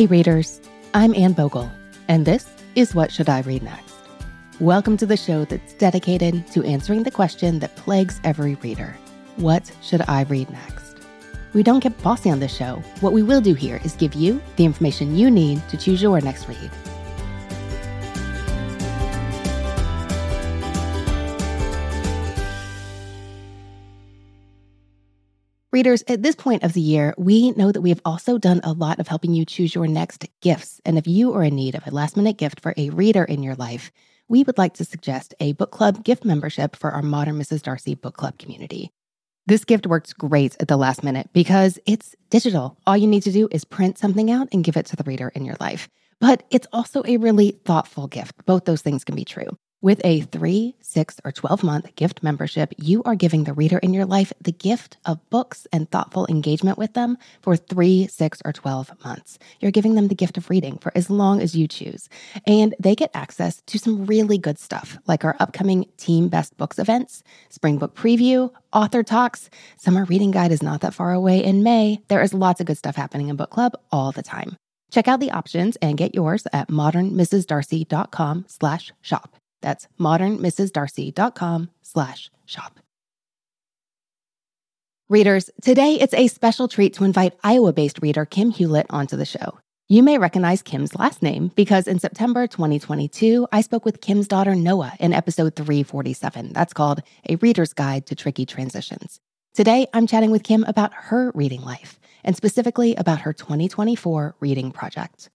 Hey, readers, I'm Anne Bogel, and this is What Should I Read Next? Welcome to the show that's dedicated to answering the question that plagues every reader What should I read next? We don't get bossy on this show. What we will do here is give you the information you need to choose your next read. Readers, at this point of the year, we know that we have also done a lot of helping you choose your next gifts. And if you are in need of a last minute gift for a reader in your life, we would like to suggest a book club gift membership for our Modern Mrs. Darcy book club community. This gift works great at the last minute because it's digital. All you need to do is print something out and give it to the reader in your life. But it's also a really thoughtful gift. Both those things can be true. With a three, six, or 12 month gift membership, you are giving the reader in your life the gift of books and thoughtful engagement with them for three, six, or 12 months. You're giving them the gift of reading for as long as you choose. And they get access to some really good stuff, like our upcoming Team Best Books events, Spring Book Preview, author talks. Summer Reading Guide is not that far away in May. There is lots of good stuff happening in book club all the time. Check out the options and get yours at modernmrsdarcy.com slash shop. That's modernmrsdarcy.com slash shop. Readers, today it's a special treat to invite Iowa based reader Kim Hewlett onto the show. You may recognize Kim's last name because in September 2022, I spoke with Kim's daughter Noa in episode 347. That's called A Reader's Guide to Tricky Transitions. Today, I'm chatting with Kim about her reading life and specifically about her 2024 reading project.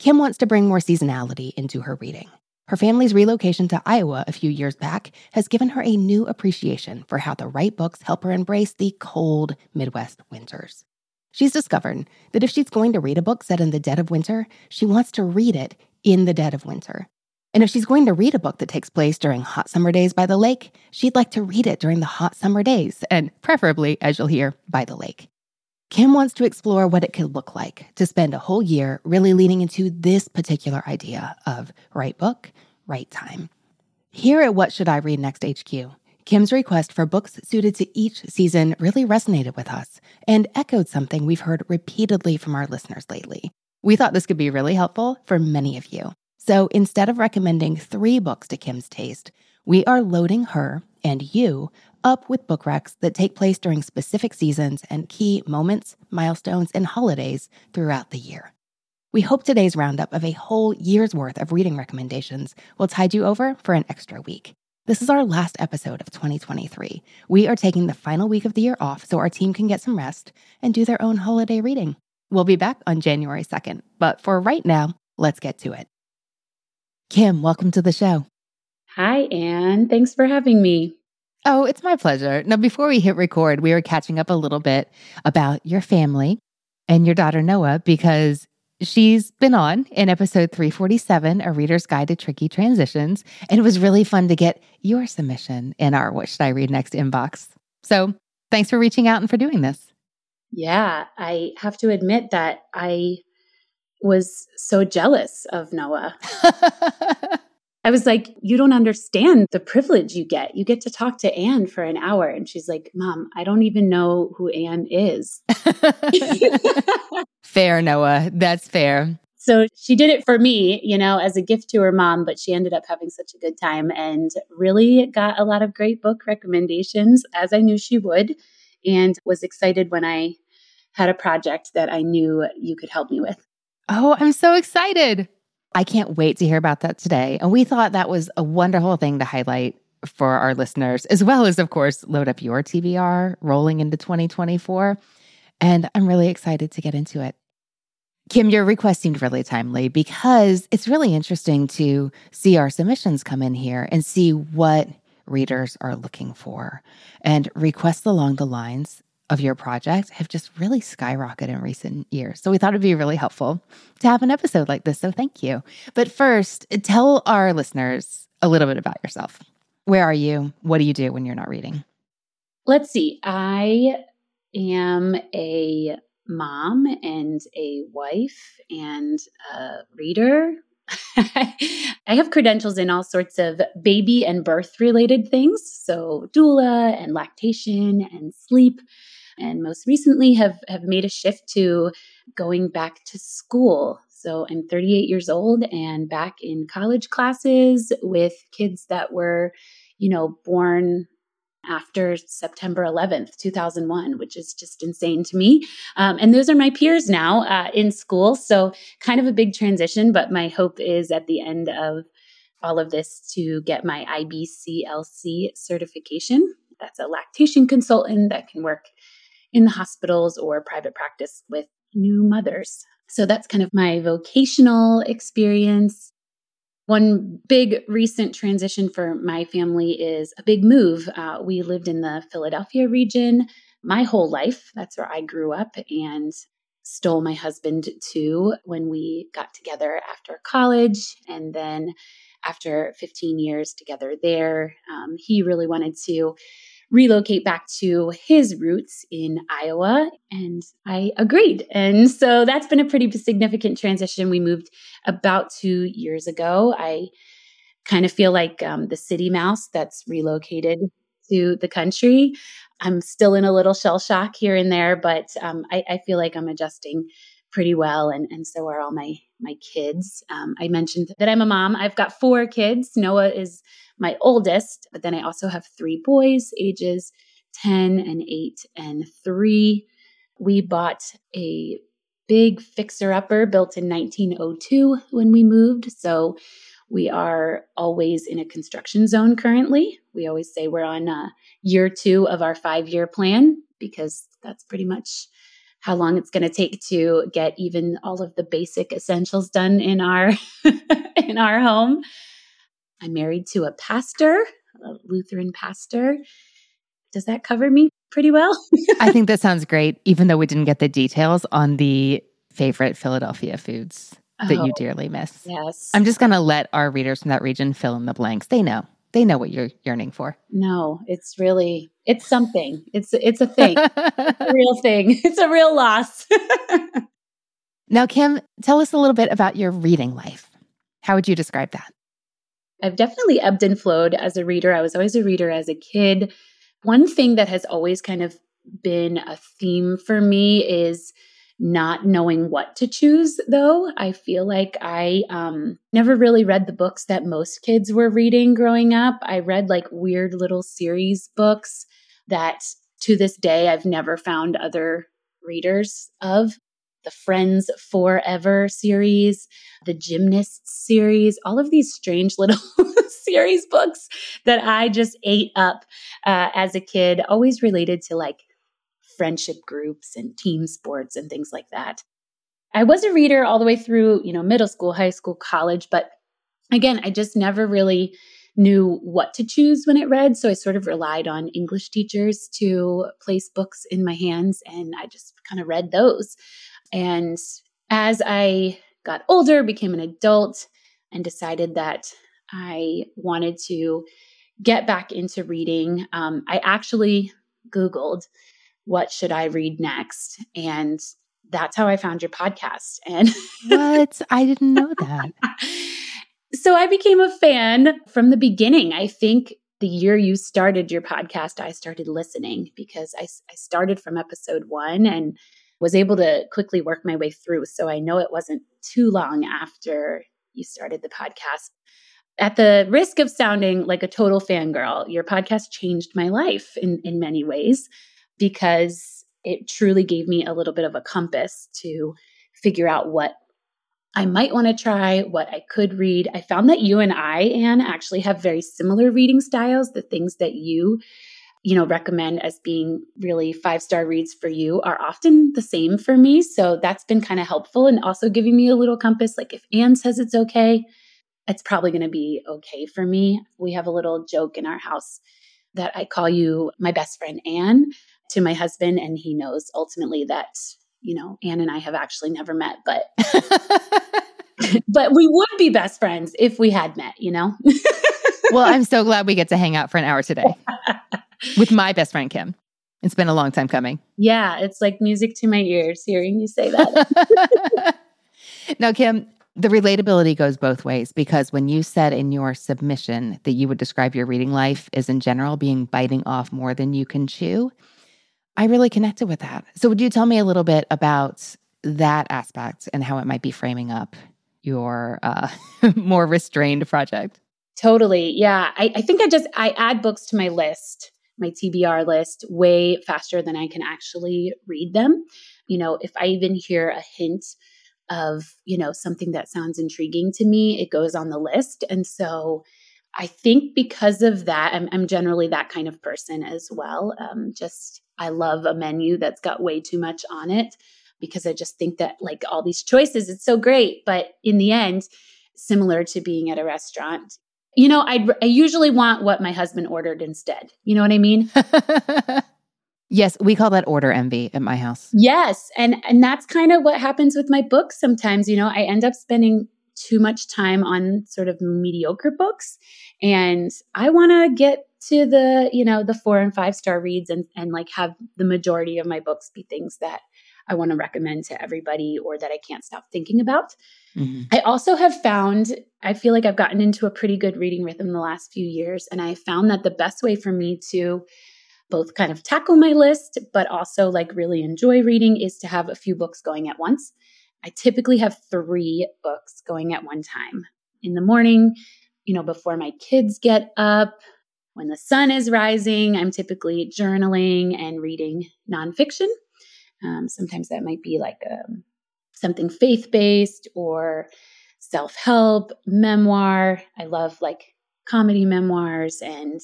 Kim wants to bring more seasonality into her reading. Her family's relocation to Iowa a few years back has given her a new appreciation for how the right books help her embrace the cold Midwest winters. She's discovered that if she's going to read a book set in the dead of winter, she wants to read it in the dead of winter. And if she's going to read a book that takes place during hot summer days by the lake, she'd like to read it during the hot summer days, and preferably, as you'll hear, by the lake. Kim wants to explore what it could look like to spend a whole year really leaning into this particular idea of right book, right time. Here at What Should I Read Next HQ, Kim's request for books suited to each season really resonated with us and echoed something we've heard repeatedly from our listeners lately. We thought this could be really helpful for many of you. So instead of recommending three books to Kim's taste, we are loading her and you up with book recs that take place during specific seasons and key moments, milestones, and holidays throughout the year. We hope today's roundup of a whole year's worth of reading recommendations will tide you over for an extra week. This is our last episode of 2023. We are taking the final week of the year off so our team can get some rest and do their own holiday reading. We'll be back on January 2nd, but for right now, let's get to it. Kim, welcome to the show. Hi, Anne. Thanks for having me. Oh, it's my pleasure. Now, before we hit record, we were catching up a little bit about your family and your daughter Noa because she's been on in episode 347, A Reader's Guide to Tricky Transitions. And it was really fun to get your submission in our What Should I Read Next inbox. So thanks for reaching out and for doing this. Yeah, I have to admit that I was so jealous of Noa. I was like, you don't understand the privilege you get. You get to talk to Anne for an hour. And she's like, Mom, I don't even know who Anne is. fair, Noa. That's fair. So she did it for me, you know, as a gift to her mom, but she ended up having such a good time and really got a lot of great book recommendations, as I knew she would, and was excited when I had a project that I knew you could help me with. Oh, I'm so excited. I can't wait to hear about that today. And we thought that was a wonderful thing to highlight for our listeners, as well as, of course, load up your TBR rolling into 2024. And I'm really excited to get into it. Kim, your request seemed really timely because it's really interesting to see our submissions come in here and see what readers are looking for. And requests along the lines of your project have just really skyrocketed in recent years. So we thought it'd be really helpful to have an episode like this. So thank you. But first, tell our listeners a little bit about yourself. Where are you? What do you do when you're not reading? Let's see. I am a mom and a wife and a reader. I have credentials in all sorts of baby and birth related things. So, doula and lactation and sleep. And most recently have have made a shift to going back to school. So I'm 38 years old and back in college classes with kids that were, you know, born after September 11th, 2001, which is just insane to me. Um, and those are my peers now uh, in school. So, kind of a big transition, but my hope is at the end of all of this to get my IBCLC certification. That's a lactation consultant that can work in the hospitals or private practice with new mothers. So, that's kind of my vocational experience. One big recent transition for my family is a big move. Uh, we lived in the Philadelphia region my whole life. That's where I grew up and stole my husband to when we got together after college. And then after 15 years together there, um, he really wanted to relocate back to his roots in Iowa. And I agreed. And so that's been a pretty significant transition. We moved about two years ago. I kind of feel like um, the city mouse that's relocated to the country. I'm still in a little shell shock here and there, but um, I, I, feel like I'm adjusting pretty well, and, and so are all my my kids. Um, I mentioned that I'm a mom. I've got four kids. Noa is my oldest, but then I also have three boys, ages 10 and 8 and 3. We bought a big fixer upper built in 1902 when we moved. So we are always in a construction zone currently. We always say we're on uh, year two of our five year plan because that's pretty much how long it's going to take to get even all of the basic essentials done in our in our home. I'm married to a pastor, a Lutheran pastor. Does that cover me pretty well? I think that sounds great, even though we didn't get the details on the favorite Philadelphia foods that oh, you dearly miss. Yes. I'm just going to let our readers from that region fill in the blanks. They know. They know what you're yearning for. No, it's really it's something. It's it's a thing. it's a real thing. It's a real loss. now, Kim, tell us a little bit about your reading life. How would you describe that? I've definitely ebbed and flowed as a reader. I was always a reader as a kid. One thing that has always kind of been a theme for me is not knowing what to choose though i feel like i um, never really read the books that most kids were reading growing up. I read like weird little series books that to this day i've never found other readers of. The Friends Forever series, the Gymnasts series, all of these strange little series books that I just ate up uh, as a kid, always related to like friendship groups and team sports and things like that. I was a reader all the way through, you know, middle school, high school, college, but again, I just never really knew what to choose when it read. So I sort of relied on English teachers to place books in my hands and I just kind of read those. And as I got older, became an adult, and decided that I wanted to get back into reading, um, I actually Googled what should I read next? And that's how I found your podcast. And what? I didn't know that. so I became a fan from the beginning. I think the year you started your podcast, I started listening because I, I started from episode one and was able to quickly work my way through. So I know it wasn't too long after you started the podcast. At the risk of sounding like a total fangirl, your podcast changed my life in, in many ways because it truly gave me a little bit of a compass to figure out what I might want to try, what I could read. I found that you and I, Anne, actually have very similar reading styles. The things that you you know, recommend as being really five star reads for you are often the same for me. So that's been kind of helpful and also giving me a little compass. Like if Anne says it's okay, it's probably going to be okay for me. We have a little joke in our house that I call you my best friend Anne to my husband, and he knows ultimately that, you know, Anne and I have actually never met, but but we would be best friends if we had met, you know? well, I'm so glad we get to hang out for an hour today with my best friend, Kim. It's been a long time coming. Yeah, it's like music to my ears hearing you say that. now, Kim, the relatability goes both ways because when you said in your submission that you would describe your reading life as in general being biting off more than you can chew, I really connected with that. So, would you tell me a little bit about that aspect and how it might be framing up your uh, more restrained project? Totally. Yeah. I, I think I just I add books to my list, my TBR list, way faster than I can actually read them. You know, if I even hear a hint of, you know, something that sounds intriguing to me, it goes on the list. And so I think because of that, I'm, I'm generally that kind of person as well. Um, just, I love a menu that's got way too much on it because I just think that, like, all these choices, it's so great. But in the end, similar to being at a restaurant, you know, I I usually want what my husband ordered instead. You know what I mean? yes, we call that order envy at my house. Yes, and and that's kind of what happens with my books sometimes, you know, I end up spending too much time on sort of mediocre books and I want to get to the, you know, the 4 and 5 star reads and and like have the majority of my books be things that I want to recommend to everybody or that I can't stop thinking about. Mm-hmm. I also have found, I feel like I've gotten into a pretty good reading rhythm the last few years. And I found that the best way for me to both kind of tackle my list, but also like really enjoy reading is to have a few books going at once. I typically have three books going at one time in the morning, you know, before my kids get up. When the sun is rising, I'm typically journaling and reading nonfiction. Um, sometimes that might be like um, something faith based or self help, memoir. I love like comedy memoirs and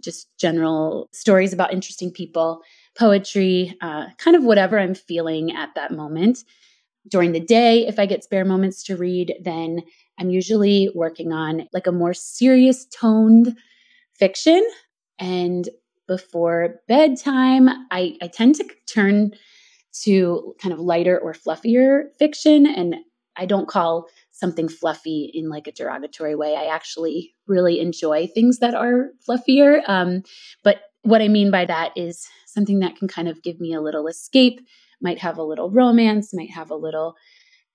just general stories about interesting people, poetry, uh, kind of whatever I'm feeling at that moment. During the day, if I get spare moments to read, then I'm usually working on like a more serious toned fiction. And before bedtime, I, I tend to turn to kind of lighter or fluffier fiction. And I don't call something fluffy in like a derogatory way. I actually really enjoy things that are fluffier. Um, but what I mean by that is something that can kind of give me a little escape, might have a little romance, might have a little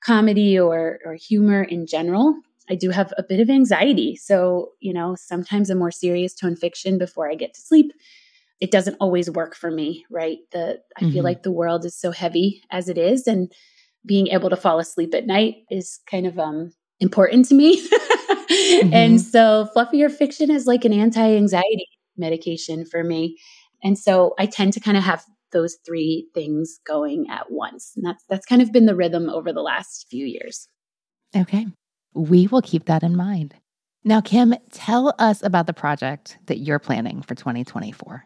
comedy or, or humor in general. I do have a bit of anxiety. So, you know, sometimes a more serious tone fiction before I get to sleep it doesn't always work for me, right? The I mm-hmm. feel like the world is so heavy as it is and being able to fall asleep at night is kind of um important to me. mm-hmm. And so fluffier fiction is like an anti-anxiety medication for me. And so I tend to kind of have those three things going at once. And that's that's kind of been the rhythm over the last few years. Okay. We will keep that in mind. Now, Kim, tell us about the project that you're planning for 2024.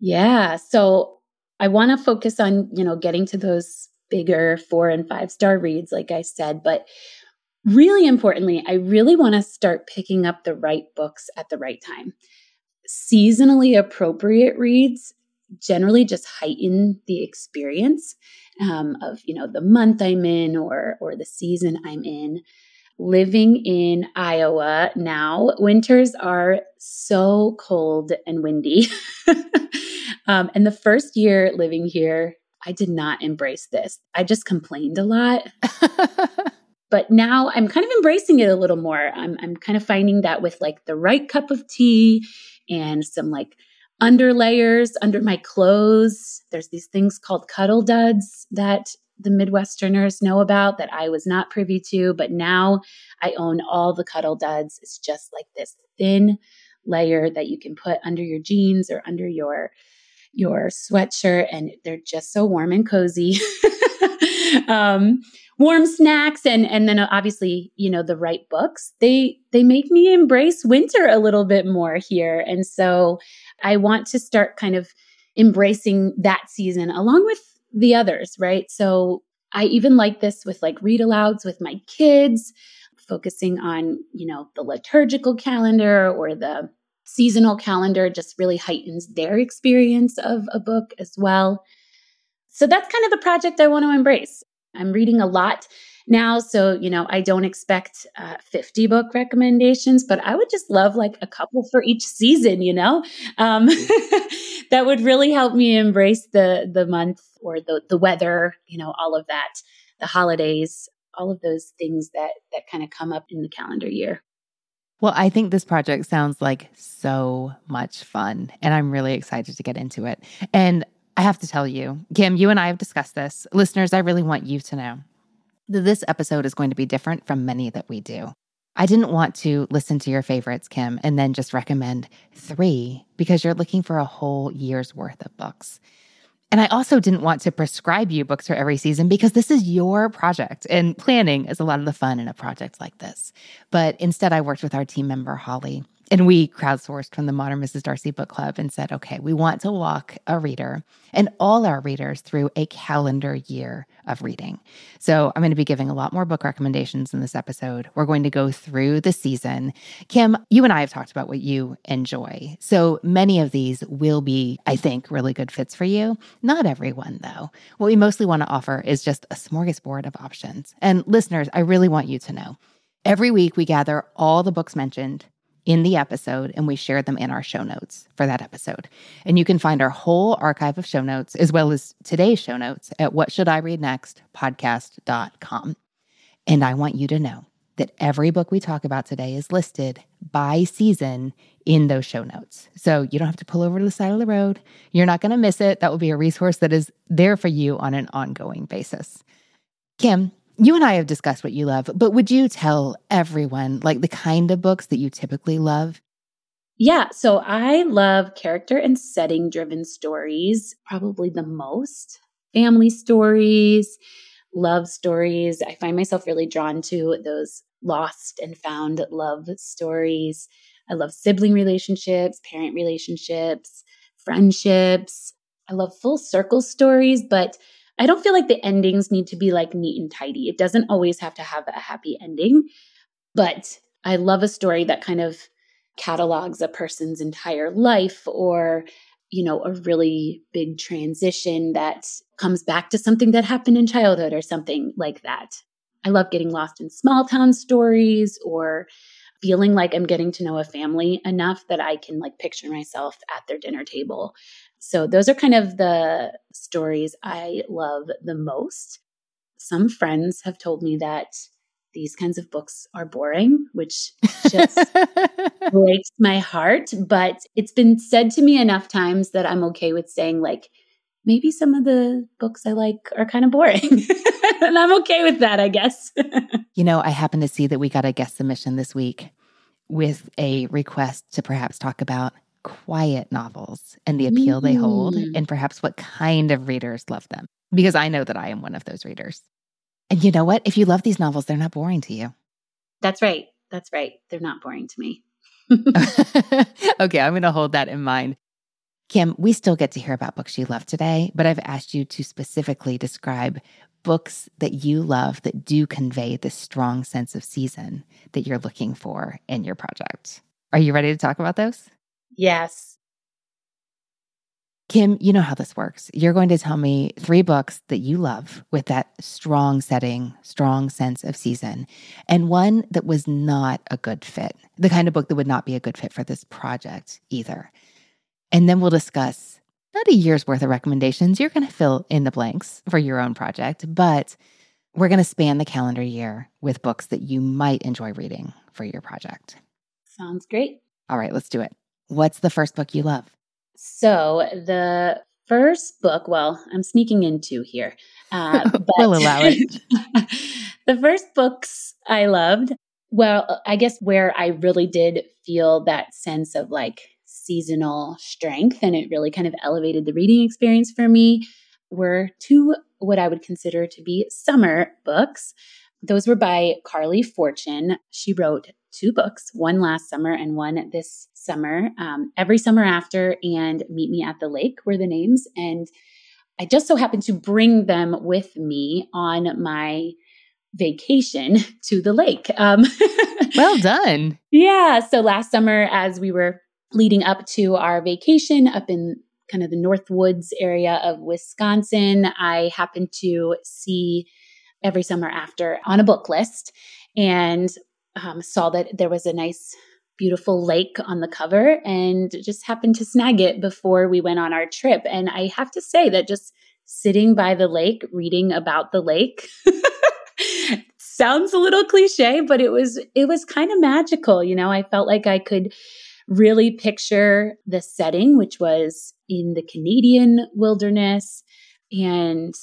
Yeah. So I want to focus on, you know, getting to those bigger four and five star reads, like I said. But really importantly, I really want to start picking up the right books at the right time. Seasonally appropriate reads generally just heighten the experience um, of, you know, the month I'm in or or the season I'm in living in Iowa now, winters are so cold and windy. um, and the first year living here, I did not embrace this. I just complained a lot. but now I'm kind of embracing it a little more. I'm, I'm kind of finding that with like the right cup of tea and some like under layers under my clothes. There's these things called Cuddl Duds that the Midwesterners know about that I was not privy to, but now I own all the Cuddl Duds. It's just like this thin layer that you can put under your jeans or under your your sweatshirt and they're just so warm and cozy. um, warm snacks and and then obviously, you know, the right books. They they make me embrace winter a little bit more here. And so I want to start kind of embracing that season along with the others, right? So I even like this with like read alouds with my kids, focusing on, you know, the liturgical calendar or the seasonal calendar just really heightens their experience of a book as well. So that's kind of the project I want to embrace. I'm reading a lot now. So, you know, I don't expect uh, 50 book recommendations, but I would just love like a couple for each season, you know? Um, that would really help me embrace the, the month or the, the weather, you know, all of that, the holidays, all of those things that, that kind of come up in the calendar year. Well, I think this project sounds like so much fun, and I'm really excited to get into it. And I have to tell you, Kim, you and I have discussed this. Listeners, I really want you to know that this episode is going to be different from many that we do. I didn't want to listen to your favorites, Kim, and then just recommend three because you're looking for a whole year's worth of books. And I also didn't want to prescribe you books for every season because this is your project and planning is a lot of the fun in a project like this. But instead, I worked with our team member, Holly, and we crowdsourced from the Modern Mrs. Darcy Book Club and said, okay, we want to walk a reader and all our readers through a calendar year of reading. So I'm going to be giving a lot more book recommendations in this episode. We're going to go through the season. Kim, you and I have talked about what you enjoy. So many of these will be, I think, really good fits for you. Not everyone, though. What we mostly want to offer is just a smorgasbord of options. And listeners, I really want you to know. Every week, we gather all the books mentioned in the episode and we share them in our show notes for that episode. And you can find our whole archive of show notes as well as today's show notes at what should I read next podcast.com. And I want you to know that every book we talk about today is listed by season in those show notes. So you don't have to pull over to the side of the road. You're not going to miss it. That will be a resource that is there for you on an ongoing basis. Kim, you and I have discussed what you love, but would you tell everyone like the kind of books that you typically love? Yeah, so I love character and setting driven stories probably the most. Family stories, love stories. I find myself really drawn to those lost and found love stories. I love sibling relationships, parent relationships, friendships. I love full circle stories, but I don't feel like the endings need to be like neat and tidy. It doesn't always have to have a happy ending, but I love a story that kind of catalogs a person's entire life or you know a really big transition that comes back to something that happened in childhood or something like that. I love getting lost in small town stories or feeling like I'm getting to know a family enough that I can like picture myself at their dinner table so, those are kind of the stories I love the most. Some friends have told me that these kinds of books are boring, which just breaks my heart. But it's been said to me enough times that I'm okay with saying, like, maybe some of the books I like are kind of boring. and I'm okay with that, I guess. you know, I happen to see that we got a guest submission this week with a request to perhaps talk about quiet novels and the appeal mm. they hold, mm. and perhaps what kind of readers love them. Because I know that I am one of those readers. And you know what? If you love these novels, they're not boring to you. That's right. That's right. They're not boring to me. okay, I'm going to hold that in mind. Kim, we still get to hear about books you love today, but I've asked you to specifically describe books that you love that do convey this strong sense of season that you're looking for in your project. Are you ready to talk about those? Yes. Kim, you know how this works. You're going to tell me three books that you love with that strong setting, strong sense of season, and one that was not a good fit, the kind of book that would not be a good fit for this project either. And then we'll discuss not a year's worth of recommendations. You're going to fill in the blanks for your own project, but we're going to span the calendar year with books that you might enjoy reading for your project. Sounds great. All right, let's do it. What's the first book you love? So the first book, well, I'm sneaking into here. Uh, but we'll allow it. the first books I loved, well, I guess where I really did feel that sense of like seasonal strength and it really kind of elevated the reading experience for me were two what I would consider to be summer books. Those were by Carley Fortune. She wrote two books, one last summer and one this summer. Um, every summer after and Meet Me at the Lake were the names. And I just so happened to bring them with me on my vacation to the lake. Um, well done. Yeah. So last summer, as we were leading up to our vacation up in kind of the North Woods area of Wisconsin, I happened to see every summer after on a book list and um, saw that there was a nice beautiful lake on the cover and just happened to snag it before we went on our trip and i have to say that just sitting by the lake reading about the lake sounds a little cliche but it was it was kind of magical you know i felt like i could really picture the setting, which was in the Canadian wilderness. And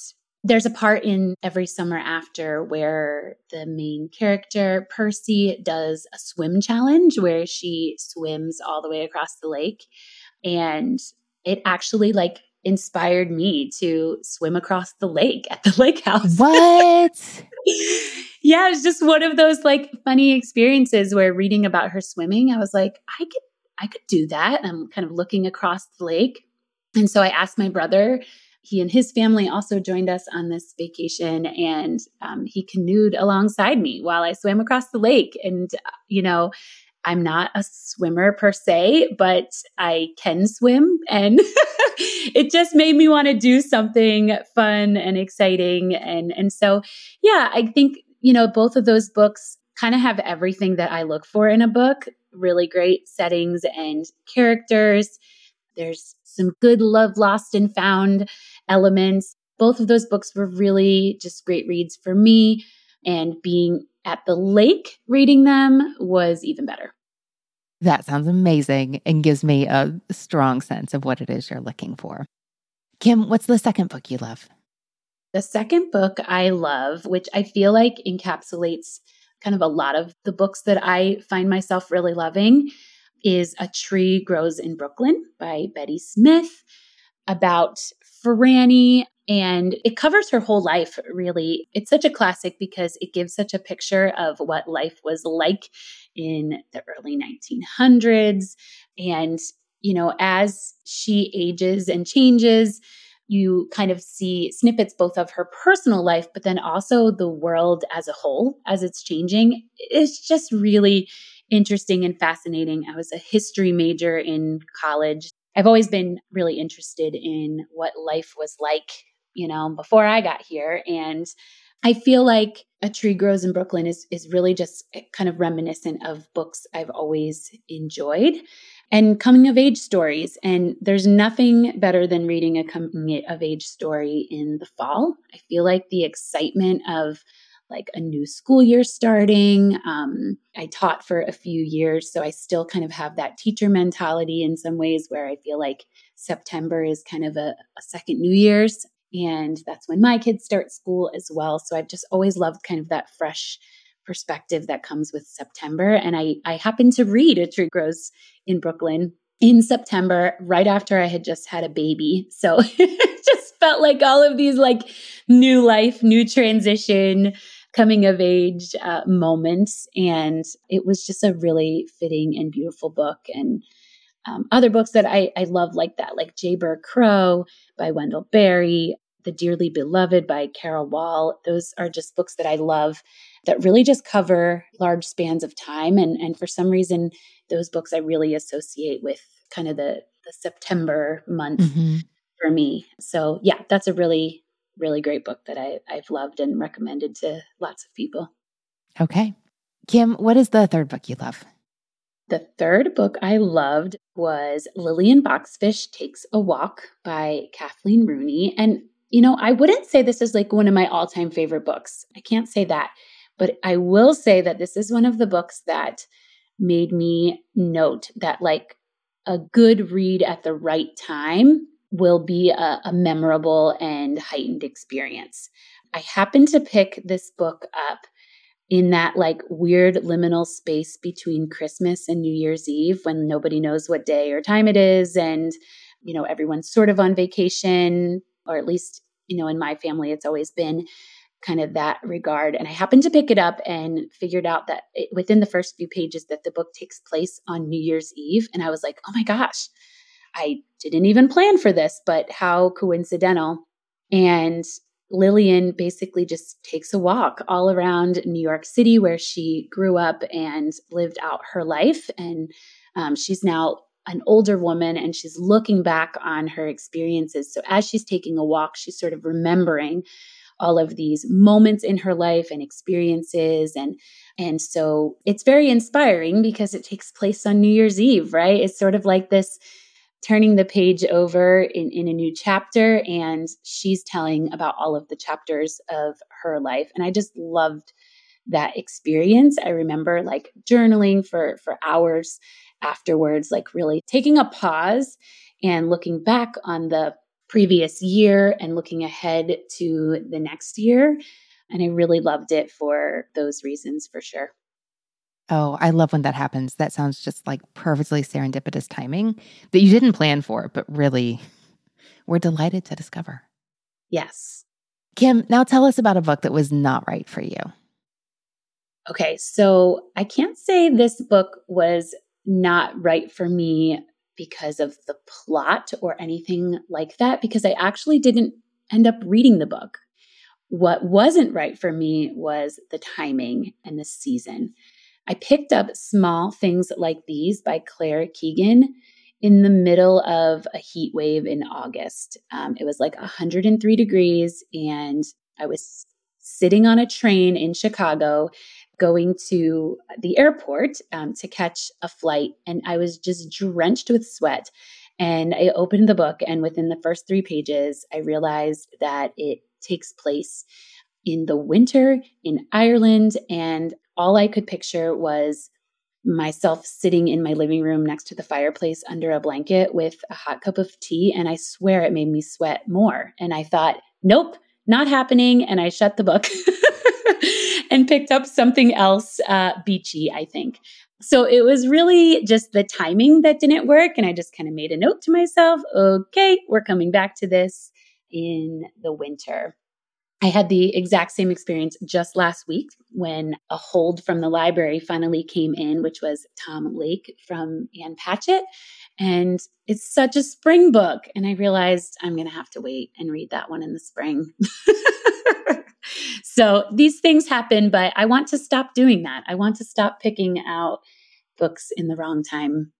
there's a part in Every Summer After where the main character, Percy, does a swim challenge where she swims all the way across the lake. And it actually like inspired me to swim across the lake at the lake house. What? yeah, it's just one of those like funny experiences where reading about her swimming, I was like, I could I could do that. I'm kind of looking across the lake. And so I asked my brother, he and his family also joined us on this vacation and um, he canoed alongside me while I swam across the lake. And, uh, you know, I'm not a swimmer per se, but I can swim. And it just made me want to do something fun and exciting. And, and so, yeah, I think, you know, both of those books kind of have everything that I look for in a book really great settings and characters. There's some good love lost and found elements. Both of those books were really just great reads for me. And being at the lake reading them was even better. That sounds amazing and gives me a strong sense of what it is you're looking for. Kim, what's the second book you love? The second book I love, which I feel like encapsulates kind of a lot of the books that I find myself really loving, is A Tree Grows in Brooklyn by Betty Smith about Franny and it covers her whole life, really. It's such a classic because it gives such a picture of what life was like in the early 1900s. And, you know, as she ages and changes, you kind of see snippets both of her personal life, but then also the world as a whole as it's changing. It's just really interesting and fascinating. I was a history major in college. I've always been really interested in what life was like you know, before I got here. And I feel like A Tree Grows in Brooklyn is, is really just kind of reminiscent of books I've always enjoyed and coming of age stories. And there's nothing better than reading a coming of age story in the fall. I feel like the excitement of like a new school year starting. Um, I taught for a few years, so I still kind of have that teacher mentality in some ways where I feel like September is kind of a, a second New Year's. And that's when my kids start school as well. So I've just always loved kind of that fresh perspective that comes with September. And I, I happened to read A Tree Grows in Brooklyn in September, right after I had just had a baby. So it just felt like all of these like new life, new transition, coming of age uh, moments. And it was just a really fitting and beautiful book. And um, other books that I, I love like that, like Jayber Crow by Wendell Berry, The Dearly Beloved by Cara Wall. Those are just books that I love that really just cover large spans of time. And, and for some reason, those books I really associate with kind of the, the September month mm-hmm. for me. So, yeah, that's a really, really great book that I, I've loved and recommended to lots of people. Okay. Kim, what is the third book you love? The third book I loved was Lillian Boxfish Takes a Walk by Kathleen Rooney. And, you know, I wouldn't say this is like one of my all time favorite books. I can't say that. But I will say that this is one of the books that made me note that, like, a good read at the right time will be a, a memorable and heightened experience. I happened to pick this book up in that like weird liminal space between Christmas and New Year's Eve when nobody knows what day or time it is. And, you know, everyone's sort of on vacation, or at least, you know, in my family, it's always been kind of that regard. And I happened to pick it up and figured out that it, within the first few pages that the book takes place on New Year's Eve. And I was like, oh my gosh, I didn't even plan for this, but how coincidental. And Lillian basically just takes a walk all around New York City where she grew up and lived out her life. And um, she's now an older woman and she's looking back on her experiences. So as she's taking a walk, she's sort of remembering all of these moments in her life and experiences and and so it's very inspiring because it takes place on New Year's Eve, right? It's sort of like this turning the page over in, in a new chapter and she's telling about all of the chapters of her life and i just loved that experience i remember like journaling for for hours afterwards, like really taking a pause and looking back on the previous year and looking ahead to the next year. And I really loved it for those reasons for sure. Oh, I love when that happens. That sounds just like perfectly serendipitous timing that you didn't plan for, but really we're delighted to discover. Yes. Kim, now tell us about a book that was not right for you. Okay, so I can't say this book was not right for me because of the plot or anything like that, because I actually didn't end up reading the book. What wasn't right for me was the timing and the season. I picked up Small Things Like These by Claire Keegan in the middle of a heat wave in August. Um, it was like 103 degrees, and I was sitting on a train in Chicago going to the airport um, to catch a flight, and I was just drenched with sweat. And I opened the book, and within the first three pages, I realized that it takes place in the winter in Ireland. And all I could picture was myself sitting in my living room next to the fireplace under a blanket with a hot cup of tea. And I swear it made me sweat more. And I thought, nope, not happening. And I shut the book and picked up something else uh, beachy, I think. So it was really just the timing that didn't work. And I just kind of made a note to myself okay, we're coming back to this in the winter. I had the exact same experience just last week when a hold from the library finally came in, which was Tom Lake from Ann Patchett. And it's such a spring book. And I realized I'm going to have to wait and read that one in the spring. so these things happen, but I want to stop doing that. I want to stop picking out books in the wrong time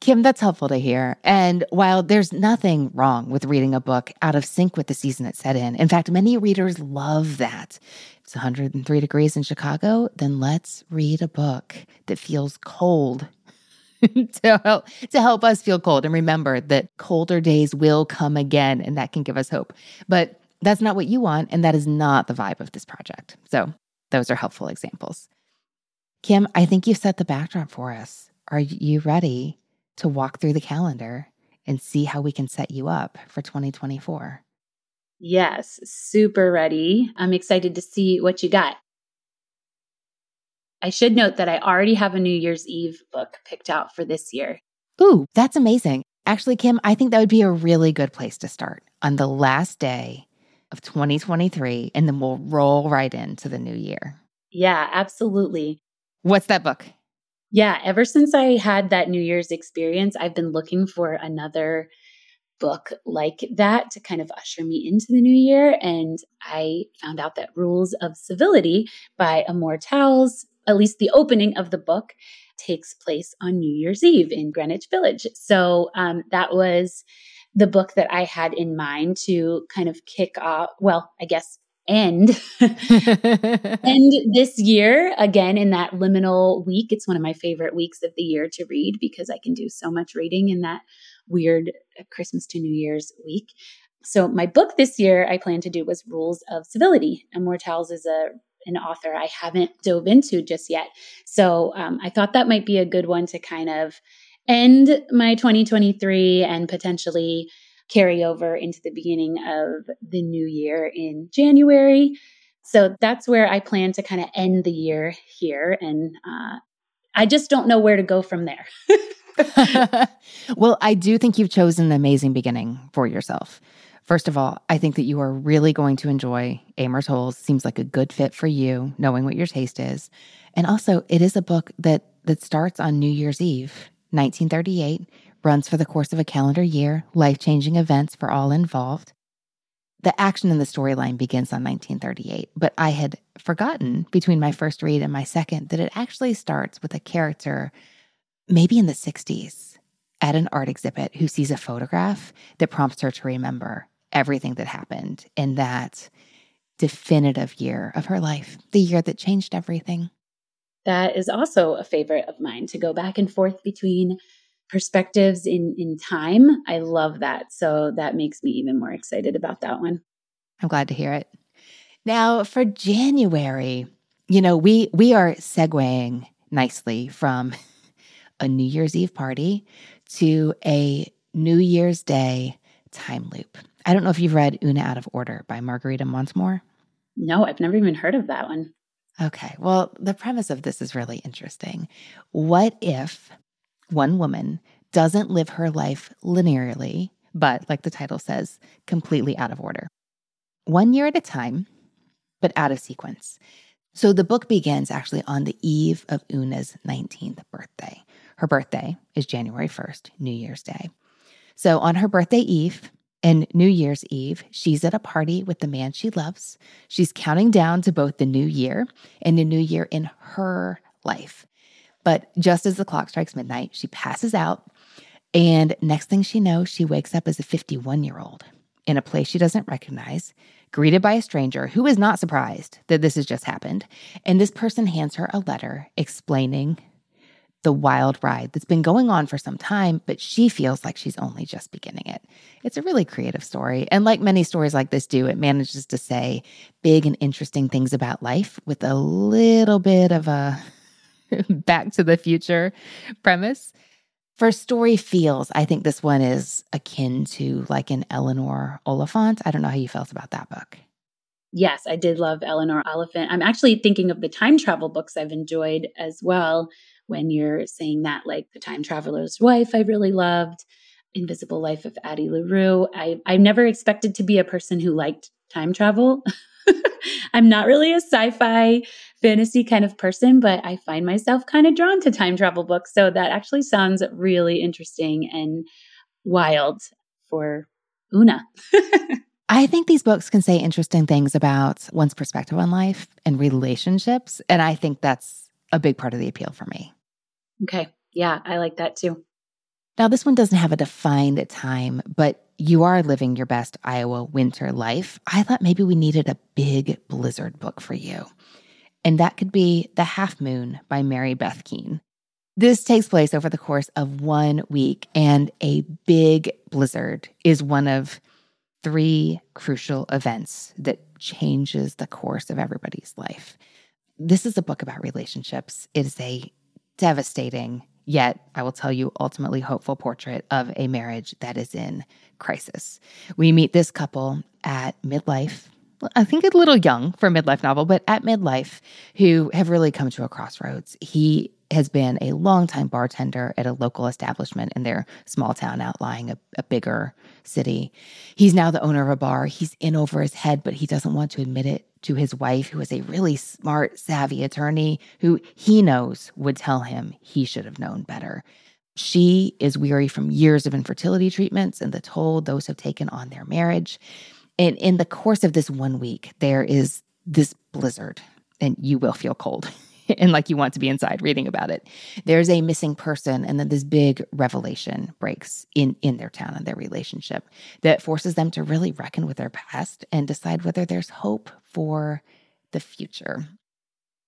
Kim, that's helpful to hear. And while there's nothing wrong with reading a book out of sync with the season it's set in, in fact, many readers love that. It's 103 degrees in Chicago, then let's read a book that feels cold to help to help us feel cold and remember that colder days will come again and that can give us hope. But that's not what you want and that is not the vibe of this project. So, those are helpful examples. Kim, I think you set the backdrop for us. Are you ready to walk through the calendar and see how we can set you up for 2024. Yes, super ready. I'm excited to see what you got. I should note that I already have a New Year's Eve book picked out for this year. Ooh, that's amazing. Actually, Kim, I think that would be a really good place to start on the last day of 2023, and then we'll roll right into the new year. Yeah, absolutely. What's that book? Yeah, ever since I had that New Year's experience, I've been looking for another book like that to kind of usher me into the new year. And I found out that Rules of Civility by Amor Towles, at least the opening of the book, takes place on New Year's Eve in Greenwich Village. So um, that was the book that I had in mind to kind of kick off, well, I guess end. End this year again in that liminal week. It's one of my favorite weeks of the year to read because i can do so much reading in that weird uh, christmas to new year's week. So my book this year i plan to do was rules of civility. Amor Towles is a an author i haven't dove into just yet. So um, i thought that might be a good one to kind of end my 2023 and potentially carry over into the beginning of the new year in January. So that's where I plan to kind of end the year here. And uh, I just don't know where to go from there. well, I do think you've chosen an amazing beginning for yourself. First of all, I think that you are really going to enjoy Amor Towles. Seems like a good fit for you, knowing what your taste is. And also, it is a book that that starts on New Year's Eve, 1938, runs for the course of a calendar year, life changing events for all involved. The action in the storyline begins on 1938, but I had forgotten between my first read and my second that it actually starts with a character, maybe in the 60s, at an art exhibit who sees a photograph that prompts her to remember everything that happened in that definitive year of her life, the year that changed everything. That is also a favorite of mine to go back and forth between perspectives in in time. I love that. So that makes me even more excited about that one. I'm glad to hear it. Now for January, you know, we we are segueing nicely from a New Year's Eve party to a New Year's Day time loop. I don't know if you've read Oona Out of Order by Margarita Montimore. No, I've never even heard of that one. Okay. Well, the premise of this is really interesting. What if one woman doesn't live her life linearly, but like the title says, completely out of order? One year at a time, but out of sequence. So the book begins actually on the eve of Oona's 19th birthday. Her birthday is January 1st, New Year's Day. So on her birthday eve, and New Year's Eve, she's at a party with the man she loves. She's counting down to both the new year and the new year in her life. But just as the clock strikes midnight, she passes out. And next thing she knows, she wakes up as a 51 year old in a place she doesn't recognize, greeted by a stranger who is not surprised that this has just happened. And this person hands her a letter explaining the wild ride that's been going on for some time, but she feels like she's only just beginning it. It's a really creative story. And like many stories like this do, it manages to say big and interesting things about life with a little bit of a back to the future premise. For story feels, I think this one is akin to like an Eleanor Oliphant. I don't know how you felt about that book. Yes, I did love Eleanor Oliphant. I'm actually thinking of the time travel books I've enjoyed as well when you're saying that, like The Time Traveler's Wife, I really loved. Invisible Life of Addie LaRue. I, I never expected to be a person who liked time travel. I'm not really a sci fi fantasy kind of person, but I find myself kind of drawn to time travel books. So that actually sounds really interesting and wild for Oona. I think these books can say interesting things about one's perspective on life and relationships. And I think that's a big part of the appeal for me. Okay. Yeah, I like that too. Now, this one doesn't have a defined time, but you are living your best Iowa winter life. I thought maybe we needed a big blizzard book for you. And that could be The Half Moon by Mary Beth Keane. This takes place over the course of one week, and a big blizzard is one of three crucial events that changes the course of everybody's life. This is a book about relationships. It is a devastating, yet I will tell you, ultimately hopeful portrait of a marriage that is in crisis. We meet this couple at midlife. I think a little young for a midlife novel, but at midlife, who have really come to a crossroads. He has been a longtime bartender at a local establishment in their small town outlying a, a, bigger city. He's now the owner of a bar. He's in over his head, but he doesn't want to admit it to his wife, who is a really smart, savvy attorney who he knows would tell him he should have known better. She is weary from years of infertility treatments and the toll those have taken on their marriage. And in the course of this one week, there is this blizzard, and you will feel cold. and like you want to be inside reading about it. There's a missing person, and then this big revelation breaks in in their town and their relationship that forces them to really reckon with their past and decide whether there's hope for the future.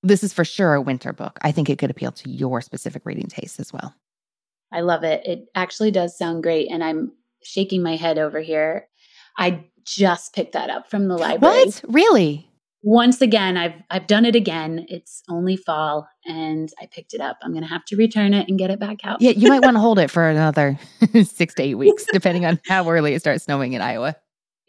This is for sure a winter book. I think it could appeal to your specific reading taste as well. I love it. It actually does sound great, and I'm shaking my head over here. I just picked that up from the library. What? Really? Once again i've i've done it again. It's only fall and i picked it up. I'm gonna have to return it and get it back out. Yeah you might want to hold it for another six to eight weeks depending on how early it starts snowing in iowa.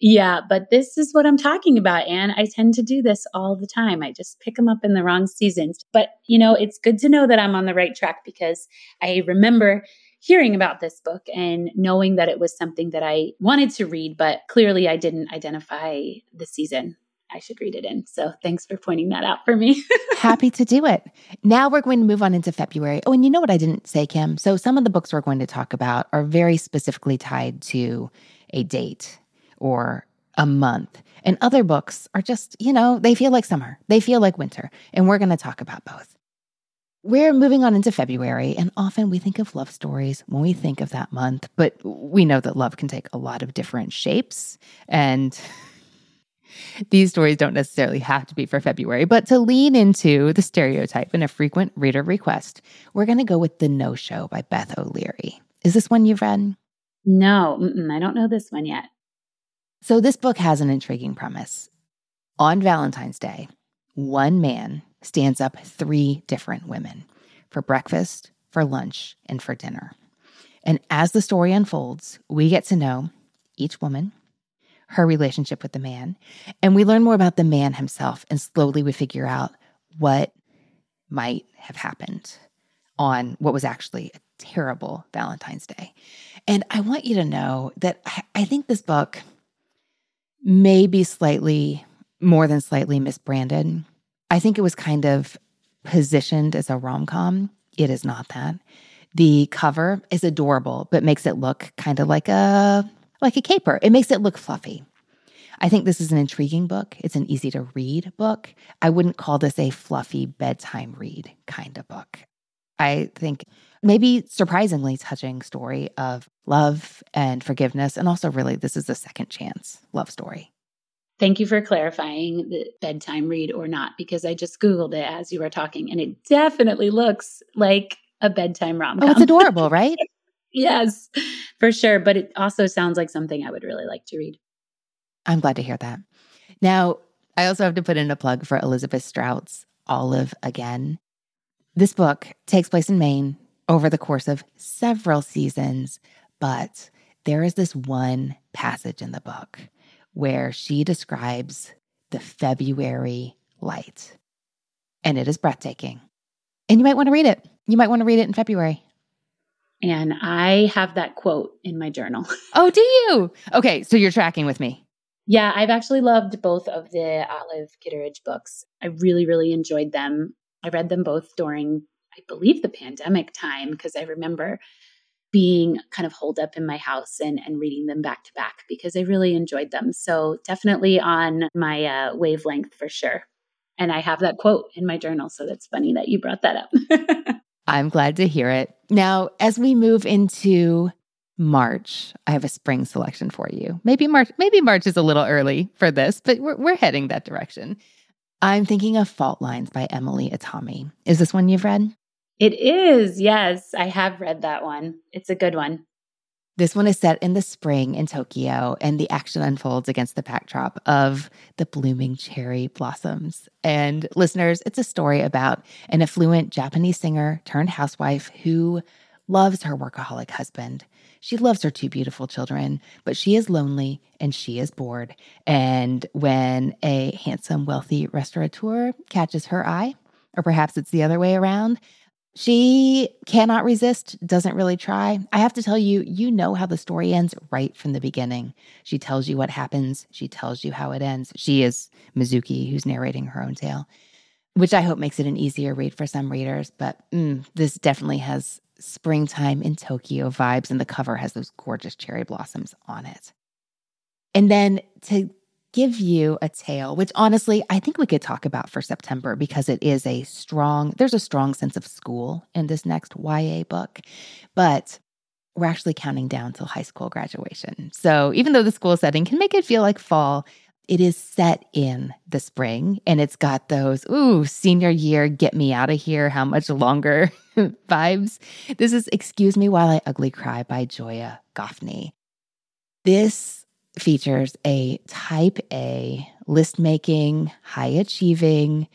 Yeah but this is what i'm talking about and i tend to do this all the time. I just pick them up in the wrong seasons. But you know it's good to know that i'm on the right track because i remember hearing about this book and knowing that it was something that i wanted to read but clearly i didn't identify the season I should read it in. So thanks for pointing that out for me. Happy to do it. Now we're going to move on into February. Oh, and you know what I didn't say, Kim? So some of the books we're going to talk about are very specifically tied to a date or a month. And other books are just, you know, they feel like summer, they feel like winter. And we're going to talk about both. We're moving on into February, and often we think of love stories when we think of that month, but we know that love can take a lot of different shapes. And these stories don't necessarily have to be for February, but to lean into the stereotype in a frequent reader request, we're going to go with The No Show by Beth O'Leary. Is this one you've read? No, I don't know this one yet. So, this book has an intriguing premise. On Valentine's Day, one man stands up three different women for breakfast, for lunch, and for dinner. And as the story unfolds, we get to know each woman, her relationship with the man, and we learn more about the man himself. And slowly we figure out what might have happened on what was actually a terrible Valentine's Day. And I want you to know that I, think this book may be slightly more than slightly misbranded. I think it was kind of positioned as a rom com. It is not that. The cover is adorable, but makes it look kind of like a like a caper. It makes it look fluffy. I think this is an intriguing book. It's an easy to read book. I wouldn't call this a fluffy bedtime read kind of book. I think maybe surprisingly touching story of love and forgiveness. And also, really, this is a second chance love story. Thank you for clarifying the bedtime read or not, because I just Googled it as you were talking and it definitely looks like a bedtime rom com. Oh, it's adorable, right? yes, for sure. But it also sounds like something I would really like to read. I'm glad to hear that. Now, I also have to put in a plug for Elizabeth Strout's Olive Again. This book takes place in Maine over the course of several seasons, but there is this one passage in the book where she describes the February light, and it is breathtaking. And you might want to read it. You might want to read it in February. And I have that quote in my journal. oh, do you? Okay, so you're tracking with me. Yeah, I've actually loved both of the Olive Kitteridge books. I really, really enjoyed them. I read them both during, I believe, the pandemic time because I remember being kind of holed up in my house and, and reading them back to back because I really enjoyed them. So definitely on my uh, wavelength for sure. And I have that quote in my journal. So that's funny that you brought that up. I'm glad to hear it. Now, as we move into March, I have a spring selection for you. Maybe March, maybe March is a little early for this, but we're, we're heading that direction. I'm thinking of Fault Lines by Emily Itami. Is this one you've read? It is. Yes, I have read that one. It's a good one. This one is set in the spring in Tokyo, and the action unfolds against the backdrop of the blooming cherry blossoms. And listeners, it's a story about an affluent Japanese singer turned housewife who loves her workaholic husband. She loves her two beautiful children, but she is lonely and she is bored. And when a handsome, wealthy restaurateur catches her eye, or perhaps it's the other way around, she cannot resist, doesn't really try. I have to tell you, you know how the story ends right from the beginning. She tells you what happens, she tells you how it ends. She is Mizuki, who's narrating her own tale, which I hope makes it an easier read for some readers. But mm, this definitely has springtime in Tokyo vibes, and the cover has those gorgeous cherry blossoms on it. And then to give you a tale, which honestly I think we could talk about for September because it is a strong, there's a strong sense of school in this next YA book. But we're actually counting down till high school graduation. So even though the school setting can make it feel like fall, it is set in the spring and it's got those, ooh, senior year, get me out of here, how much longer vibes. This is Excuse Me While I Ugly Cry by Joya Goffney. This features a type A list making, high achieving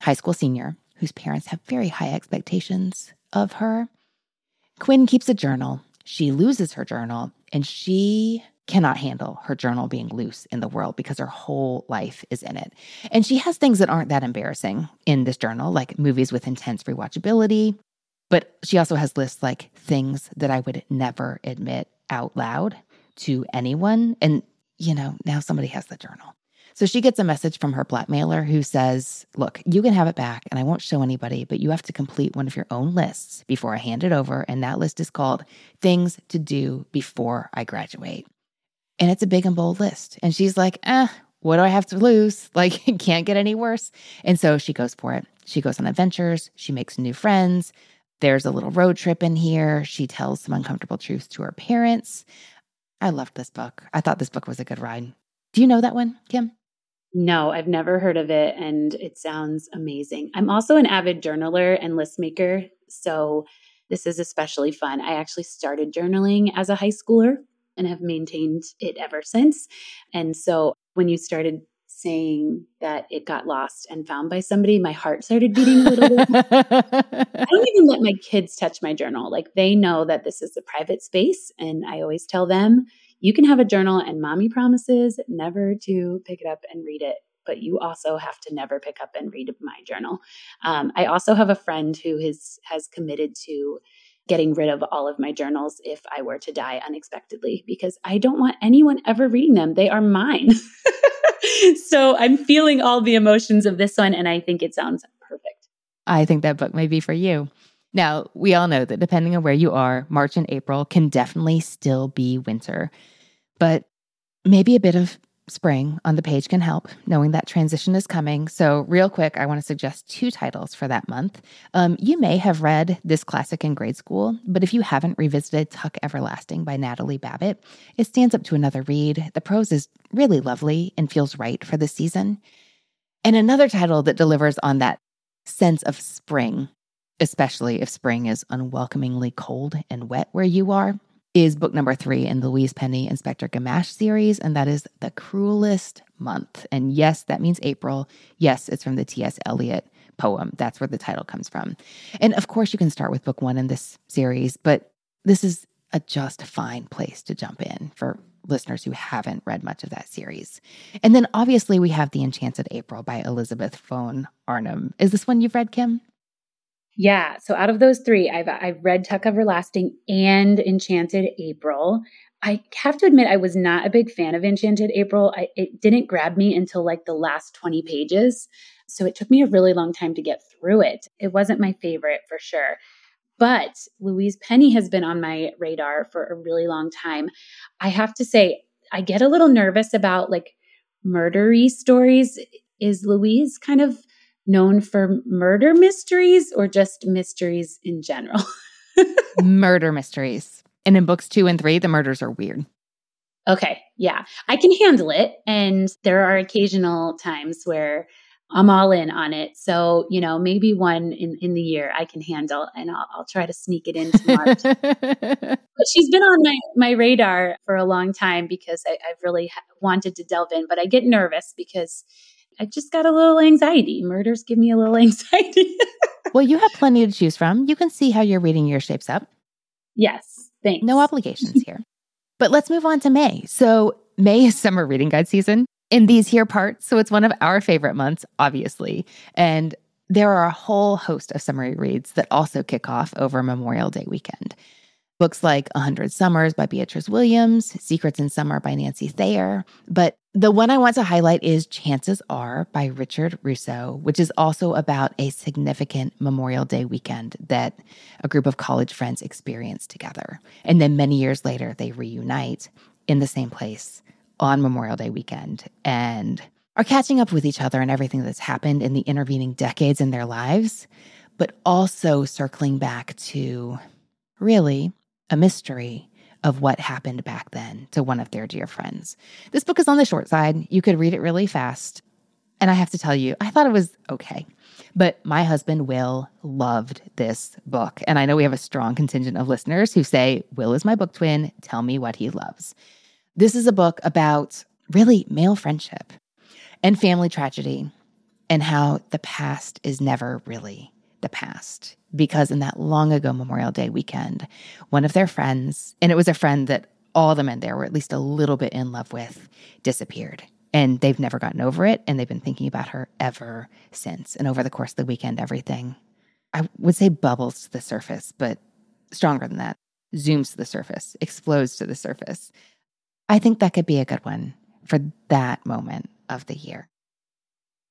high school senior whose parents have very high expectations of her. Quinn keeps a journal. She loses her journal and she cannot handle her journal being loose in the world because her whole life is in it. And she has things that aren't that embarrassing in this journal, like movies with intense rewatchability. But she also has lists like things that I would never admit out loud to anyone. And, you know, now somebody has the journal. So she gets a message from her blackmailer who says, Look, you can have it back and I won't show anybody, but you have to complete one of your own lists before I hand it over. And that list is called Things to Do Before I Graduate. And it's a big and bold list. And she's like, eh, what do I have to lose? Like, it can't get any worse. And so she goes for it. She goes on adventures. She makes new friends. There's a little road trip in here. She tells some uncomfortable truths to her parents. I loved this book. I thought this book was a good ride. Do you know that one, Kim? No, I've never heard of it, and it sounds amazing. I'm also an avid journaler and list maker, so this is especially fun. I actually started journaling as a high schooler and have maintained it ever since. And so when you started saying that it got lost and found by somebody, my heart started beating a little bit. I don't even let my kids touch my journal. Like they know that this is a private space. And I always tell them, you can have a journal, and mommy promises never to pick it up and read it. But you also have to never pick up and read my journal. Um, I also have a friend who has has committed to getting rid of all of my journals if I were to die unexpectedly because I don't want anyone ever reading them. They are mine. so I'm feeling all the emotions of this one, and I think it sounds perfect. I think that book may be for you. Now, we all know that depending on where you are, March and April can definitely still be winter, but maybe a bit of spring on the page can help, knowing that transition is coming. So, real quick, I want to suggest two titles for that month. Um, you may have read this classic in grade school, but if you haven't revisited Tuck Everlasting by Natalie Babbitt, it stands up to another read. The prose is really lovely and feels right for the season. And another title that delivers on that sense of spring, especially if spring is unwelcomingly cold and wet where you are, is book number three in the Louise Penny Inspector Gamache series, and that is The Cruelest Month. And yes, that means April. Yes, it's from the T.S. Eliot poem. That's where the title comes from. And of course, you can start with book one in this series, but this is a just fine place to jump in for listeners who haven't read much of that series. And then obviously, we have The Enchanted April by Elizabeth Von Arnim. Is this one you've read, Kim? Yeah. So out of those three, I've I've read Tuck Everlasting and Enchanted April. I have to admit, I was not a big fan of Enchanted April. I, it didn't grab me until like the last 20 pages. So it took me a really long time to get through it. It wasn't my favorite for sure. But Louise Penny has been on my radar for a really long time. I have to say, I get a little nervous about like murdery stories. Is Louise kind of known for murder mysteries or just mysteries in general? murder mysteries. And in books two and three, the murders are weird. Okay. Yeah. I can handle it. And there are occasional times where I'm all in on it. So, you know, maybe one in, in the year I can handle and I'll, I'll try to sneak it in March. but she's been on my, my radar for a long time because I, I've really wanted to delve in, but I get nervous because I just got a little anxiety. Murders give me a little anxiety. well, you have plenty to choose from. You can see how your reading year shapes up. Yes, thanks. No obligations here. But let's move on to May. So, May is summer reading guide season in these here parts. So, it's one of our favorite months, obviously. And there are a whole host of summary reads that also kick off over Memorial Day weekend. Books like A Hundred Summers by Beatriz Williams, Secrets in Summer by Nancy Thayer. But the one I want to highlight is Chances Are by Richard Russo, which is also about a significant Memorial Day weekend that a group of college friends experience together. And then many years later, they reunite in the same place on Memorial Day weekend and are catching up with each other and everything that's happened in the intervening decades in their lives, but also circling back to really a mystery of what happened back then to one of their dear friends. This book is on the short side. You could read it really fast. And I have to tell you, I thought it was okay. But my husband, Will, loved this book. And I know we have a strong contingent of listeners who say, Will is my book twin. Tell me what he loves. This is a book about really male friendship and family tragedy and how the past is never really the past because in that long ago Memorial Day weekend, one of their friends, and it was a friend that all the men there were at least a little bit in love with, disappeared. And they've never gotten over it. And they've been thinking about her ever since. And over the course of the weekend, everything, I would say bubbles to the surface, but stronger than that, zooms to the surface, explodes to the surface. I think that could be a good one for that moment of the year.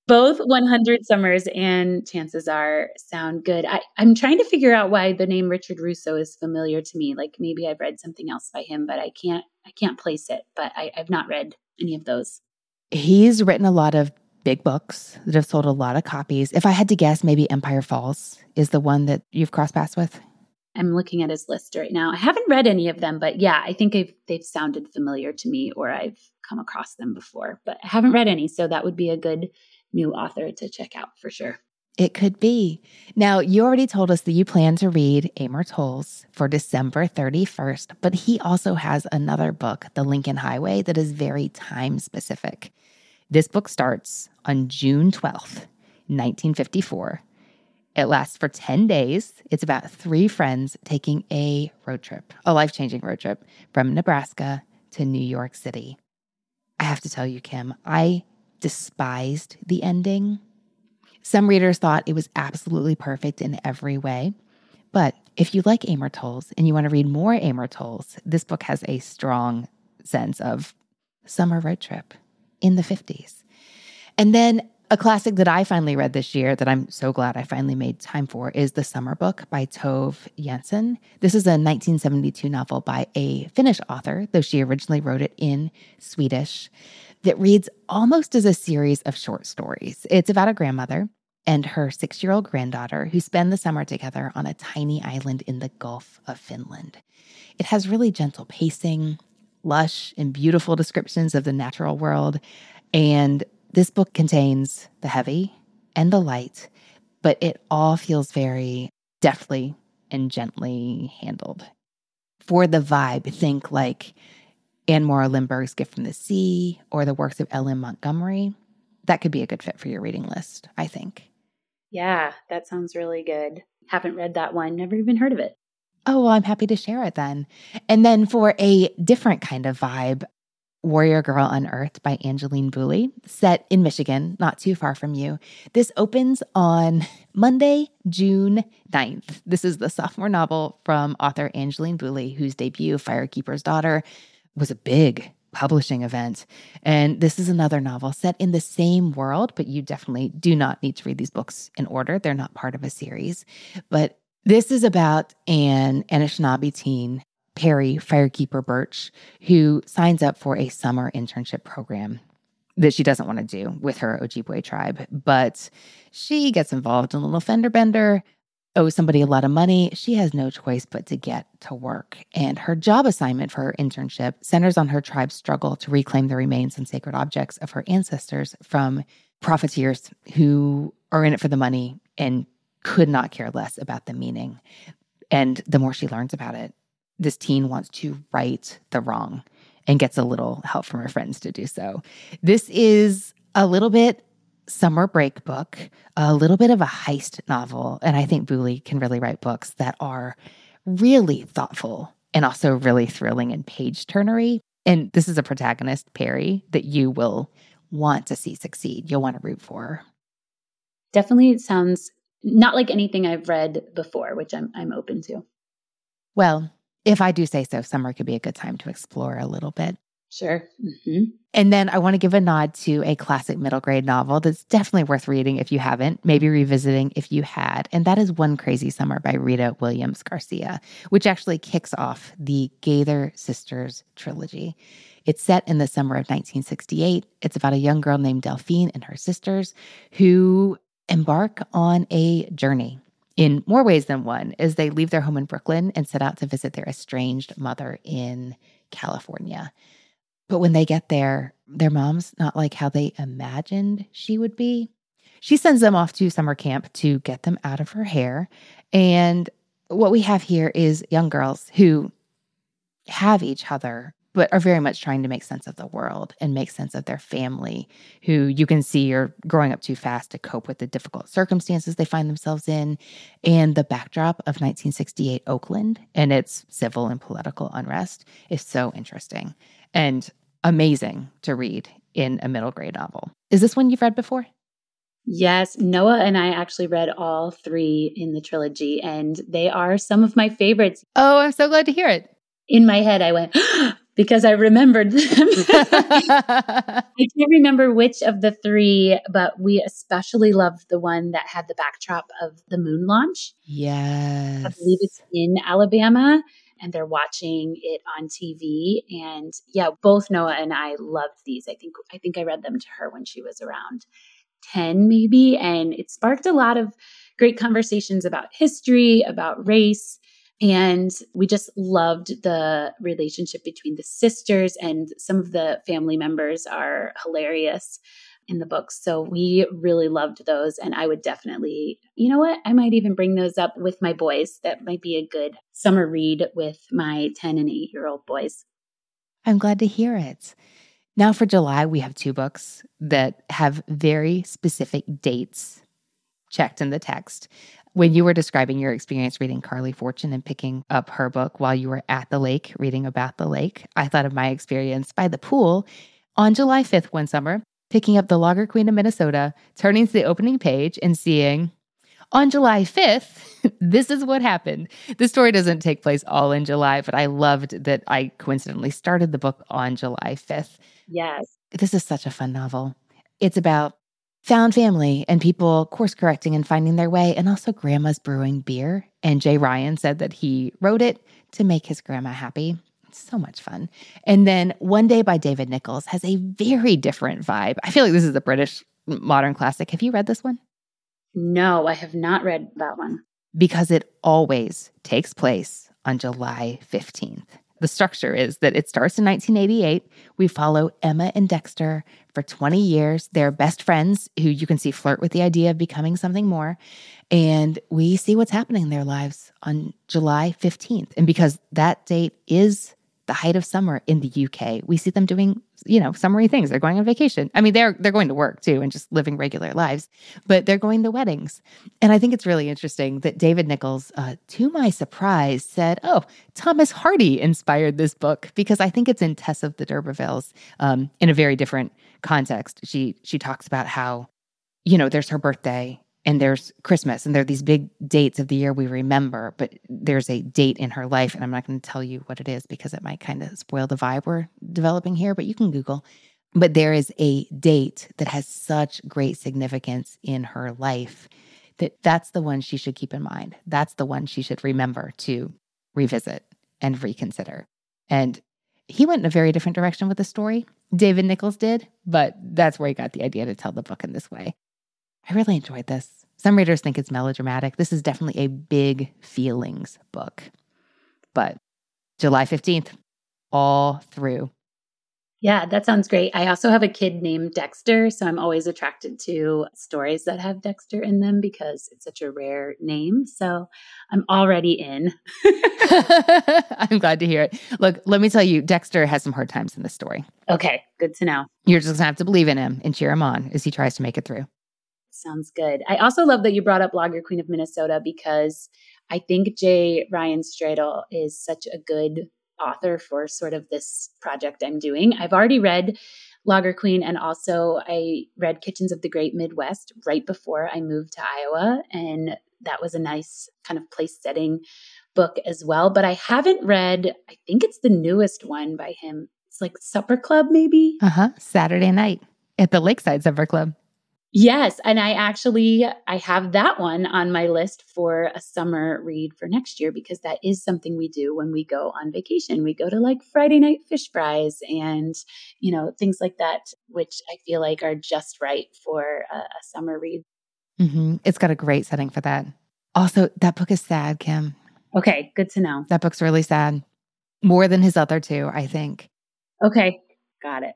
Both 100 Summers and Chances Are sound good. I, I'm trying to figure out why the name Richard Russo is familiar to me. Like maybe I've read something else by him, but I can't I can't place it. But I, I've not read any of those. He's written a lot of big books that have sold a lot of copies. If I had to guess, maybe Empire Falls is the one that you've crossed paths with. I'm looking at his list right now. I haven't read any of them, but yeah, I think I've, they've sounded familiar to me or I've come across them before, but I haven't read any. So that would be a good new author to check out for sure. It could be. Now, you already told us that you plan to read Amor Towles for December 31st, but he also has another book, The Lincoln Highway, that is very time specific. This book starts on June 12th, 1954. It lasts for 10 days. It's about three friends taking a road trip, a life changing road trip from Nebraska to New York City. I have to tell you, Kim, I despised the ending. Some readers thought it was absolutely perfect in every way. But if you like Amor Towles and you want to read more Amor Towles, this book has a strong sense of summer road trip in the 50s. And then a classic that I finally read this year that I'm so glad I finally made time for is The Summer Book by Tove Jansson. This is a 1972 novel by a Finnish author, though she originally wrote it in Swedish, that reads almost as a series of short stories. It's about a grandmother and her six year old granddaughter who spend the summer together on a tiny island in the Gulf of Finland. It has really gentle pacing, lush and beautiful descriptions of the natural world, and this book contains the heavy and the light, but it all feels very deftly and gently handled. For the vibe, think like Anne Morrow Lindbergh's Gift from the Sea or the works of L.M. Montgomery. That could be a good fit for your reading list, I think. Yeah, that sounds really good. Haven't read that one, never even heard of it. Oh, well, I'm happy to share it then. And then for a different kind of vibe, Warrior Girl Unearthed by Angeline Boulley, set in Michigan, not too far from you. This opens on Monday, June 9th. This is the sophomore novel from author Angeline Boulley, whose debut, Firekeeper's Daughter, was a big publishing event. And this is another novel set in the same world, but you definitely do not need to read these books in order. They're not part of a series. But this is about an Anishinaabe teen Perry Firekeeper Birch, who signs up for a summer internship program that she doesn't want to do with her Ojibwe tribe. But she gets involved in a little fender bender, owes somebody a lot of money. She has no choice but to get to work. And her job assignment for her internship centers on her tribe's struggle to reclaim the remains and sacred objects of her ancestors from profiteers who are in it for the money and could not care less about the meaning. And the more she learns about it, this teen wants to right the wrong and gets a little help from her friends to do so. This is a little bit summer break book, a little bit of a heist novel. And I think Boulley can really write books that are really thoughtful and also really thrilling and page turnery. And this is a protagonist, Perry, that you will want to see succeed. You'll want to root for. Definitely sounds not like anything I've read before, which I'm I'm open to. Well, if I do say so, summer could be a good time to explore a little bit. Sure. Mm-hmm. And then I want to give a nod to a classic middle grade novel that's definitely worth reading if you haven't, maybe revisiting if you had. And that is One Crazy Summer by Rita Williams Garcia, which actually kicks off the Gaither Sisters trilogy. It's set in the summer of 1968. It's about a young girl named Delphine and her sisters who embark on a journey in more ways than one as they leave their home in Brooklyn and set out to visit their estranged mother in California. But when they get there, their mom's not like how they imagined she would be. She sends them off to summer camp to get them out of her hair. And what we have here is young girls who have each other but are very much trying to make sense of the world and make sense of their family, who you can see are growing up too fast to cope with the difficult circumstances they find themselves in, and the backdrop of 1968 Oakland and its civil and political unrest is so interesting and amazing to read in a middle grade novel. Is this one you've read before? Yes, Noa and I actually read all three in the trilogy, and they are some of my favorites. Oh, I'm so glad to hear it. In my head, I went, because I remembered them. I can't remember which of the three, but we especially loved the one that had the backdrop of the moon launch. Yes. I believe it's in Alabama and they're watching it on TV. And yeah, both Noa and I loved these. I think I think I read them to her when she was around 10 maybe. And it sparked a lot of great conversations about history, about race and we just loved the relationship between the sisters, and some of the family members are hilarious in the books. So we really loved those. And I would definitely, you know what? I might even bring those up with my boys. That might be a good summer read with my 10 and 8 year old boys. I'm glad to hear it. Now, for July, we have two books that have very specific dates checked in the text. When you were describing your experience reading Carley Fortune and picking up her book while you were at the lake reading about the lake, I thought of my experience by the pool on July 5th one summer, picking up The Lager Queen of Minnesota, turning to the opening page and seeing on July 5th, this is what happened. The story doesn't take place all in July, but I loved that I coincidentally started the book on July 5th. Yes. This is such a fun novel. It's about found family and people course correcting and finding their way, and also grandma's brewing beer. And J. Ryan said that he wrote it to make his grandma happy. So much fun. And then One Day by David Nicholls has a very different vibe. I feel like this is a British modern classic. Have you read this one? No, I have not read that one. Because it always takes place on July 15th. The structure is that it starts in 1988. We follow Emma and Dexter for 20 years. They're best friends who you can see flirt with the idea of becoming something more. And we see what's happening in their lives on July 15th. And because that date is the height of summer in the UK. We see them doing, you know, summery things. They're going on vacation. I mean, they're they're going to work too and just living regular lives, but they're going to weddings. And I think it's really interesting that David Nicholls, uh, to my surprise, said, "Oh, Thomas Hardy inspired this book because I think it's in Tess of the D'Urbervilles um, in a very different context. She she talks about how, you know, there's her birthday and there's Christmas, and there are these big dates of the year we remember, but there's a date in her life, and I'm not going to tell you what it is because it might kind of spoil the vibe we're developing here, but you can Google. But there is a date that has such great significance in her life that that's the one she should keep in mind. That's the one she should remember to revisit and reconsider. And he went in a very different direction with the story. David Nicholls did, but that's where he got the idea to tell the book in this way. I really enjoyed this. Some readers think it's melodramatic. This is definitely a big feelings book. But July 15th, all through. Yeah, that sounds great. I also have a kid named Dexter, so I'm always attracted to stories that have Dexter in them because it's such a rare name. So I'm already in. I'm glad to hear it. Look, let me tell you, Dexter has some hard times in this story. Okay, good to know. You're just going to have to believe in him and cheer him on as he tries to make it through. Sounds good. I also love that you brought up Lager Queen of Minnesota because I think J. Ryan Stradal is such a good author for sort of this project I'm doing. I've already read Lager Queen and also I read Kitchens of the Great Midwest right before I moved to Iowa. And that was a nice kind of place setting book as well. But I haven't read, I think it's the newest one by him. It's like Supper Club, maybe? Uh huh. Saturday night at the Lakeside Supper Club. Yes, and I actually I have that one on my list for a summer read for next year because that is something we do when we go on vacation. We go to like Friday night fish fries and you know things like that, which I feel like are just right for a, a summer read. Mm-hmm. It's got a great setting for that. Also, that book is sad, Kim. Okay, good to know. That book's really sad, more than his other two, I think. Okay, got it.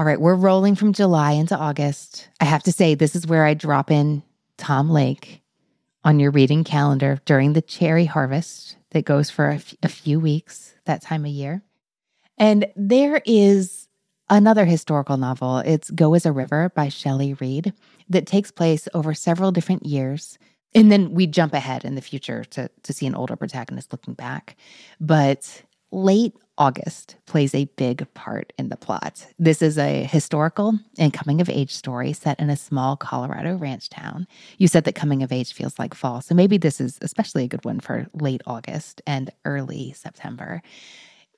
All right, we're rolling from July into August. I have to say, this is where I drop in Tom Lake on your reading calendar during the cherry harvest that goes for a, f- a few weeks that time of year. And there is another historical novel. It's Go as a River by Shelley Read that takes place over several different years. And then we jump ahead in the future to, to see an older protagonist looking back. But late August plays a big part in the plot. This is a historical and coming of age story set in a small Colorado ranch town. You said that coming of age feels like fall, so maybe this is especially a good one for late August and early September.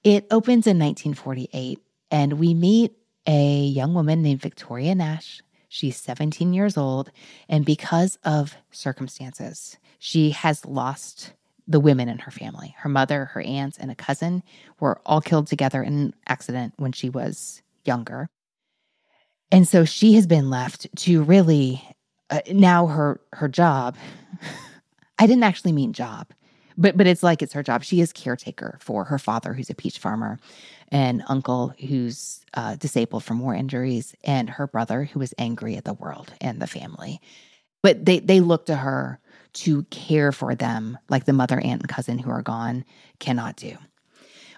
It opens in 1948, and we meet a young woman named Victoria Nash. She's 17 years old, and because of circumstances, she has lost the women in her family. Her mother, her aunts, and a cousin were all killed together in an accident when she was younger. And so she has been left to really uh, now her her job. I didn't actually mean job, but but it's like it's her job. She is caretaker for her father, who's a peach farmer, and uncle who's uh, disabled from war injuries, and her brother who is angry at the world and the family. But they they look to her to care for them like the mother, aunt, and cousin who are gone cannot do.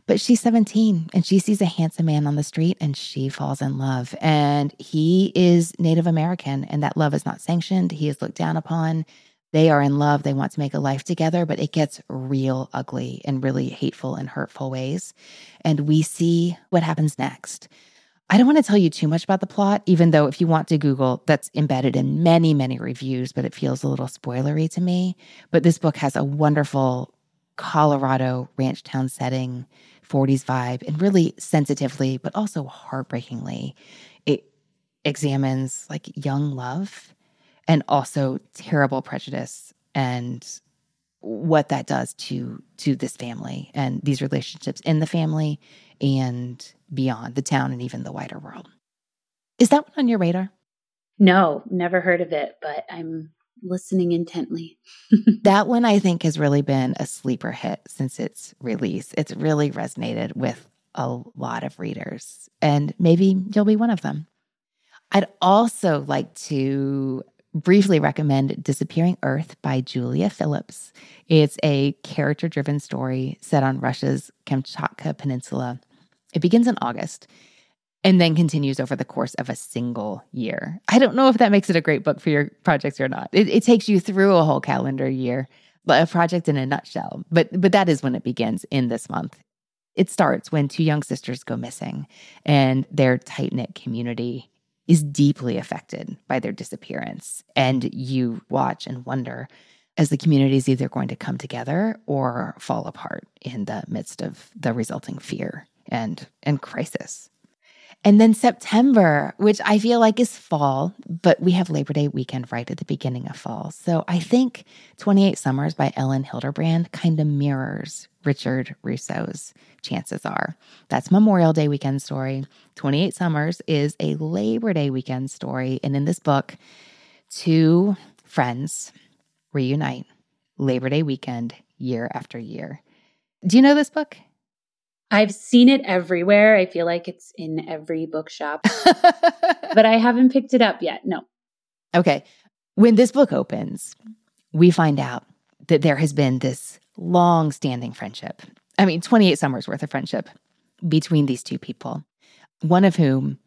But she's 17 and she sees a handsome man on the street and she falls in love. And he is Native American and that love is not sanctioned. He is looked down upon. They are in love. They want to make a life together, but it gets real ugly in really hateful and hurtful ways. And we see what happens next. I don't want to tell you too much about the plot, even though if you want to Google, that's embedded in many, many reviews, but it feels a little spoilery to me. But this book has a wonderful Colorado ranch town setting 40s vibe and really sensitively, but also heartbreakingly, it examines like young love and also terrible prejudice and what that does to to this family and these relationships in the family and beyond the town and even the wider world. Is that one on your radar? No, never heard of it, but I'm listening intently. that one I think has really been a sleeper hit since its release. It's really resonated with a lot of readers, and maybe you'll be one of them. I'd also like to briefly recommend Disappearing Earth by Julia Phillips. It's a character driven story set on Russia's Kamchatka Peninsula. It begins in August and then continues over the course of a single year. I don't know if that makes it a great book for your projects or not. It, it takes you through a whole calendar year, a project in a nutshell. But but that is when it begins in this month. It starts when two young sisters go missing, and their tight knit community is deeply affected by their disappearance. And you watch and wonder as the community is either going to come together or fall apart in the midst of the resulting fear and and crisis. And then September, which I feel like is fall, but we have Labor Day weekend right at the beginning of fall. So I think 28 Summers by Elin Hilderbrand kind of mirrors Richard Russo's chances are. That's Memorial Day weekend story. 28 Summers is a Labor Day weekend story. And in this book, two friends reunite Labor Day weekend year after year. Do you know this book? I've seen it everywhere. I feel like it's in every bookshop, but I haven't picked it up yet. No. Okay. When this book opens, we find out that there has been this long standing friendship. I mean, 28 summers worth of friendship between these two people, one of whom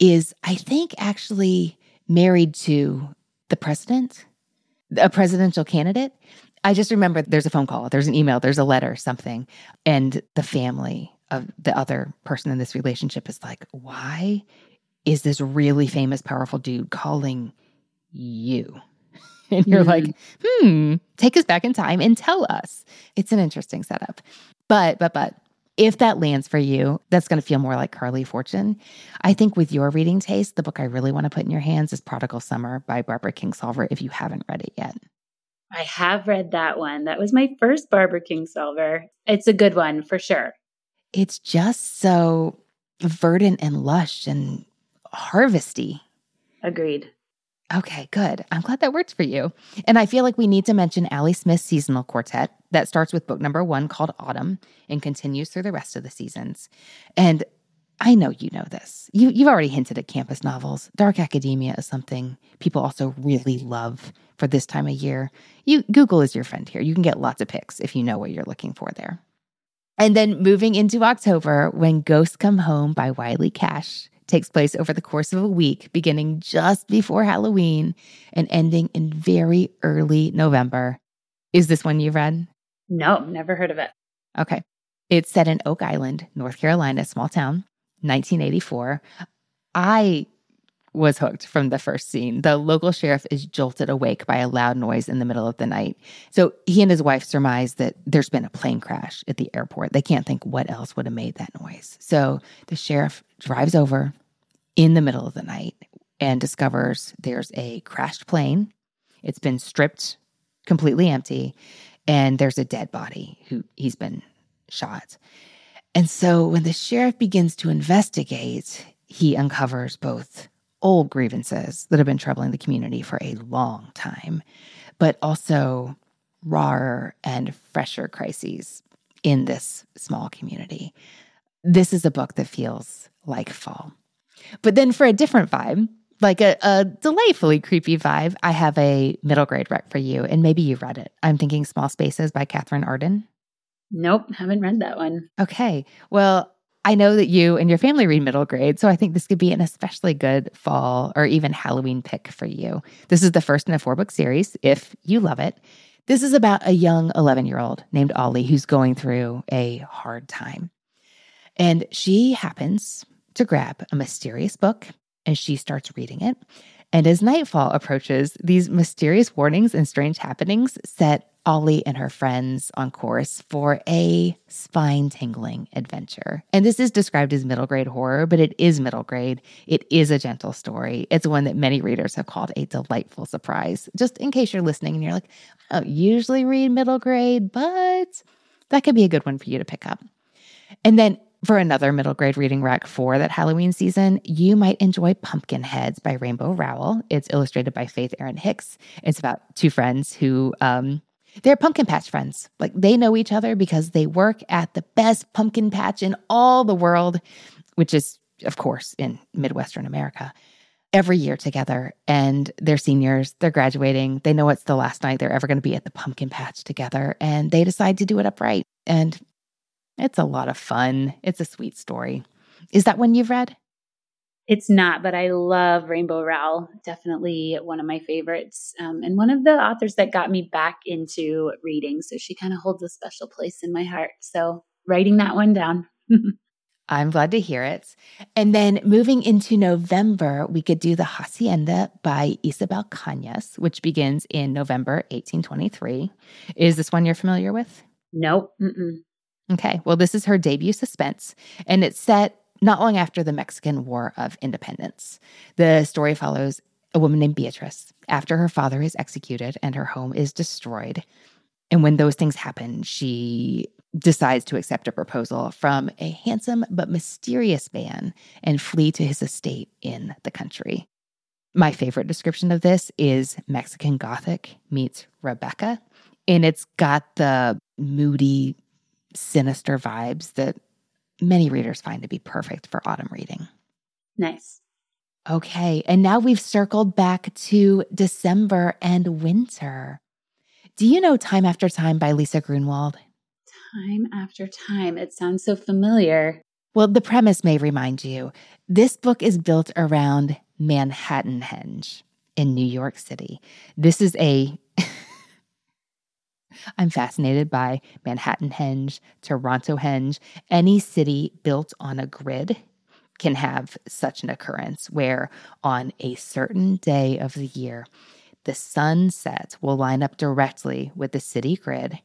is, I think, actually married to the president, a presidential candidate. I just remember there's a phone call, there's an email, there's a letter, something. And the family of the other person in this relationship is like, why is this really famous, powerful dude calling you? And you're mm. like, hmm, take us back in time and tell us. It's an interesting setup. But, but, but, if that lands for you, that's going to feel more like Carley Fortune. I think with your reading taste, the book I really want to put in your hands is Prodigal Summer by Barbara Kingsolver if you haven't read it yet. I have read that one. That was my first Barbara Kingsolver. It's a good one for sure. It's just so verdant and lush and harvesty. Agreed. Okay, good. I'm glad that worked for you. And I feel like we need to mention Ali Smith's seasonal quartet that starts with book number one called Autumn and continues through the rest of the seasons. And I know you know this. You, you've already hinted at campus novels. Dark academia is something people also really love for this time of year. You Google is your friend here. You can get lots of picks if you know what you're looking for there. And then moving into October, when Ghosts Come Home by Wiley Cash takes place over the course of a week, beginning just before Halloween and ending in very early November. Is this one you've read? No, never heard of it. Okay. It's set in Oak Island, North Carolina, small town. 1984. I was hooked from the first scene. The local sheriff is jolted awake by a loud noise in the middle of the night. So he and his wife surmise that there's been a plane crash at the airport. They can't think what else would have made that noise. So the sheriff drives over in the middle of the night and discovers there's a crashed plane. It's been stripped completely empty and there's a dead body who he's been shot. And so when the sheriff begins to investigate, he uncovers both old grievances that have been troubling the community for a long time, but also rawer and fresher crises in this small community. This is a book that feels like fall. But then for a different vibe, like a, a delightfully creepy vibe, I have a middle grade rec for you, and maybe you read it. I'm thinking Small Spaces by Katherine Arden. Nope, haven't read that one. Okay. Well, I know that you and your family read middle grade, so I think this could be an especially good fall or even Halloween pick for you. This is the first in a four book series, if you love it. This is about a young 11 year old named Ollie who's going through a hard time. And she happens to grab a mysterious book and she starts reading it. And as nightfall approaches, these mysterious warnings and strange happenings set Ollie and her friends on course for a spine tingling adventure. And this is described as middle grade horror, but it is middle grade. It is a gentle story. It's one that many readers have called a delightful surprise. Just in case you're listening and you're like, I don't usually read middle grade, but that could be a good one for you to pick up. And then for another middle grade reading rack for that Halloween season, you might enjoy Pumpkinheads by Rainbow Rowell. It's illustrated by Faith Erin Hicks. It's about two friends who um, they're pumpkin patch friends. Like they know each other because they work at the best pumpkin patch in all the world, which is, of course, in Midwestern America. Every year together, and they're seniors, they're graduating. They know it's the last night they're ever going to be at the pumpkin patch together, and they decide to do it upright. And it's a lot of fun. It's a sweet story. Is that one you've read? It's not, but I love Rainbow Rowell. Definitely one of my favorites. Um, and one of the authors that got me back into reading. So she kind of holds a special place in my heart. So writing that one down. I'm glad to hear it. And then moving into November, we could do The Hacienda by Isabel Cañas, which begins in November 1823. Is this one you're familiar with? Nope. Mm-mm. Okay. Well, this is her debut suspense, and it's set not long after the Mexican War of Independence. The story follows a woman named Beatrice after her father is executed and her home is destroyed. And when those things happen, she decides to accept a proposal from a handsome but mysterious man and flee to his estate in the country. My favorite description of this is Mexican Gothic meets Rebecca. And it's got the moody, sinister vibes that many readers find to be perfect for autumn reading. Nice. Okay, and now we've circled back to December and winter. Do you know Time After Time by Lisa Grunwald? Time After Time. It sounds so familiar. Well, the premise may remind you. This book is built around Manhattanhenge in New York City. This is a I'm fascinated by Manhattan Henge, Toronto Torontohenge. Any city built on a grid can have such an occurrence where on a certain day of the year, the sunset will line up directly with the city grid,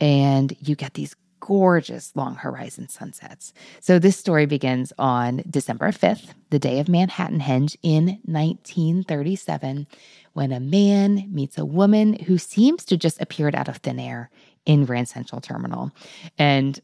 and you get these gorgeous long horizon sunsets. So this story begins on December 5th, the day of Manhattan Henge in 1937, when a man meets a woman who seems to just appeared out of thin air in Grand Central Terminal. And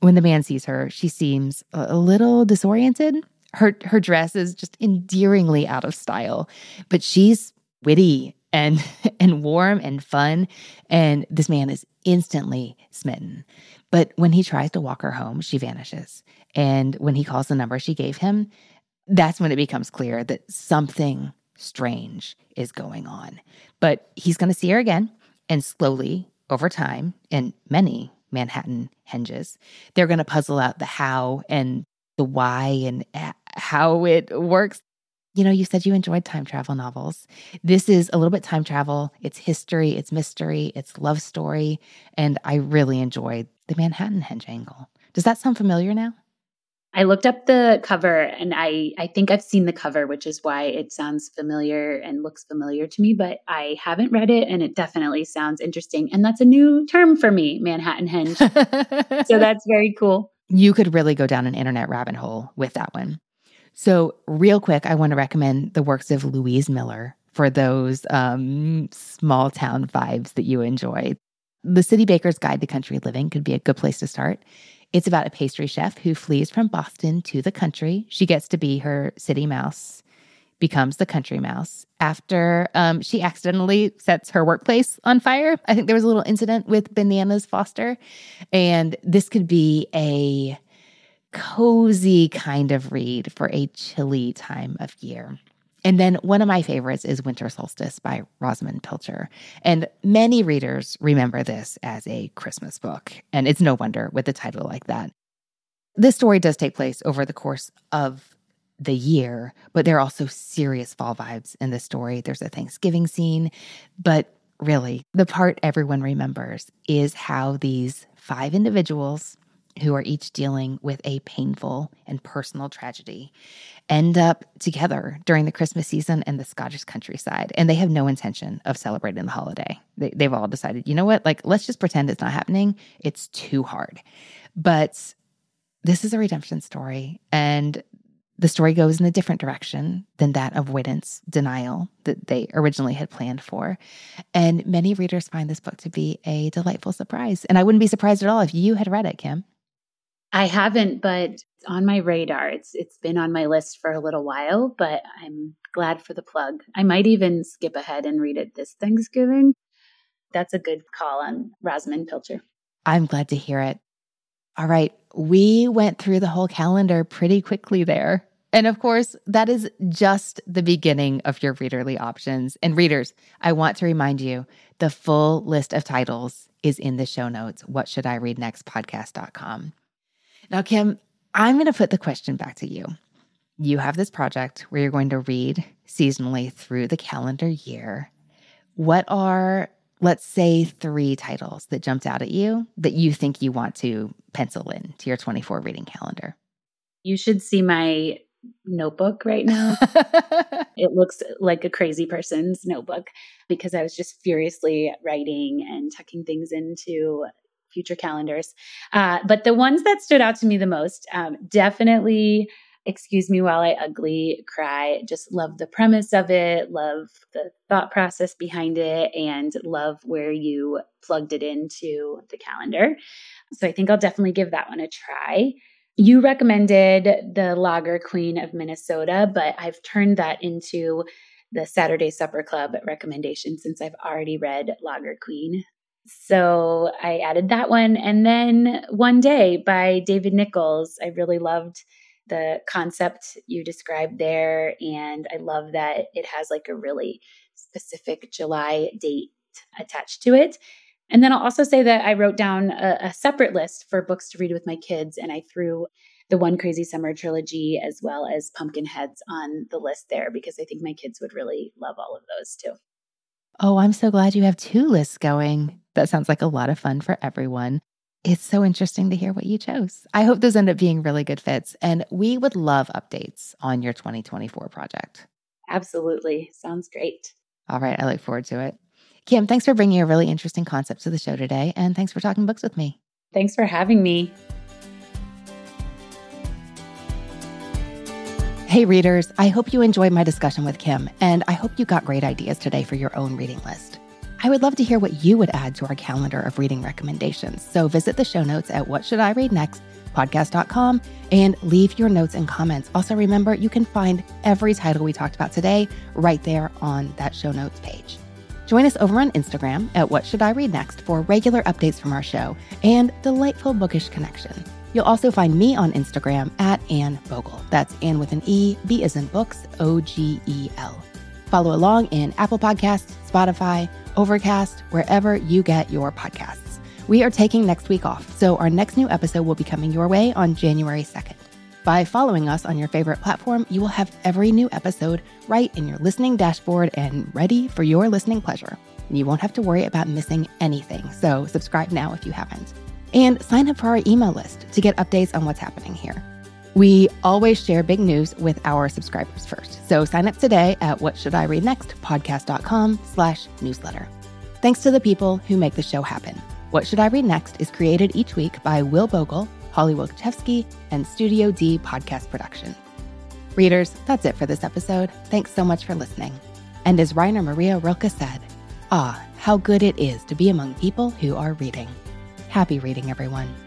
when the man sees her, she seems a little disoriented. Her her dress is just endearingly out of style, but she's witty and and warm and fun and this man is instantly smitten. But when he tries to walk her home, she vanishes. And when he calls the number she gave him, that's when it becomes clear that something strange is going on. But he's going to see her again. And slowly, over time, in many Manhattan henges, they're going to puzzle out the how and the why and how it works. You know, you said you enjoyed time travel novels. This is a little bit time travel. It's history, it's mystery, it's love story. And I really enjoyed the Manhattanhenge angle. Does that sound familiar now? I looked up the cover and I, I think I've seen the cover, which is why it sounds familiar and looks familiar to me, but I haven't read it and it definitely sounds interesting. And that's a new term for me, Manhattanhenge. so that's very cool. You could really go down an internet rabbit hole with that one. So, real quick, I want to recommend the works of Louise Miller for those um, small town vibes that you enjoy. The City Baker's Guide to Country Living could be a good place to start. It's about a pastry chef who flees from Boston to the country. She gets to be her city mouse, becomes the country mouse after um, she accidentally sets her workplace on fire. I think there was a little incident with Bananas Foster. And this could be a cozy kind of read for a chilly time of year. And then one of my favorites is Winter Solstice by Rosamunde Pilcher. And many readers remember this as a Christmas book. And it's no wonder with a title like that. This story does take place over the course of the year, but there are also serious fall vibes in this story. There's a Thanksgiving scene, but really, the part everyone remembers is how these five individuals who are each dealing with a painful and personal tragedy end up together during the Christmas season in the Scottish countryside. And they have no intention of celebrating the holiday. They, they've all decided, you know what, like, let's just pretend it's not happening. It's too hard. But this is a redemption story. And the story goes in a different direction than that avoidance denial that they originally had planned for. And many readers find this book to be a delightful surprise. And I wouldn't be surprised at all if you had read it, Kim. I haven't, but on my radar. It's it's been on my list for a little while, but I'm glad for the plug. I might even skip ahead and read it this Thanksgiving. That's a good call on Rosamunde Pilcher. I'm glad to hear it. All right, we went through the whole calendar pretty quickly there. And of course, that is just the beginning of your readerly options. And readers, I want to remind you the full list of titles is in the show notes. What should I read next podcast.com. Now, Kim, I'm going to put the question back to you. You have this project where you're going to read seasonally through the calendar year. What are, let's say, three titles that jumped out at you that you think you want to pencil in to your 24 reading calendar? You should see my notebook right now. it looks like a crazy person's notebook because I was just furiously writing and tucking things into future calendars. Uh, but the ones that stood out to me the most, um, definitely Excuse Me While I Ugly Cry. Just love the premise of it, love the thought process behind it, and love where you plugged it into the calendar. So I think I'll definitely give that one a try. You recommended the Lager Queen of Minnesota, but I've turned that into the Saturday Supper Club recommendation since I've already read Lager Queen. So I added that one. And then One Day by David Nicholls. I really loved the concept you described there. And I love that it has like a really specific July date attached to it. And then I'll also say that I wrote down a, a separate list for books to read with my kids, and I threw the One Crazy Summer trilogy as well as Pumpkinheads on the list there because I think my kids would really love all of those too. Oh, I'm so glad you have two lists going. That sounds like a lot of fun for everyone. It's so interesting to hear what you chose. I hope those end up being really good fits. And we would love updates on your 2024 project. Absolutely. Sounds great. All right. I look forward to it. Kim, thanks for bringing a really interesting concept to the show today. And thanks for talking books with me. Thanks for having me. Hey, readers, I hope you enjoyed my discussion with Kim, and I hope you got great ideas today for your own reading list. I would love to hear what you would add to our calendar of reading recommendations. So visit the show notes at What Should I Read Next podcast.com and leave your notes and comments. Also, remember, you can find every title we talked about today right there on that show notes page. Join us over on Instagram at What Should I Read Next for regular updates from our show and delightful bookish connection. You'll also find me on Instagram at Anne Bogel. That's Anne with an E, B is in books, O G E L. Follow along in Apple Podcasts, Spotify, Overcast, wherever you get your podcasts. We are taking next week off, so our next new episode will be coming your way on January 2nd. By following us on your favorite platform, you will have every new episode right in your listening dashboard and ready for your listening pleasure. You won't have to worry about missing anything, so subscribe now if you haven't and sign up for our email list to get updates on what's happening here. We always share big news with our subscribers first. So sign up today at what should I read next podcast.com slash newsletter. Thanks to the people who make the show happen. What Should I Read Next is created each week by Will Bogel, Holly Wielkoszewski, and Studio D Podcast Production. Readers, that's it for this episode. Thanks so much for listening. And as Rainer Maria Rilke said, ah, how good it is to be among people who are reading. Happy reading, everyone.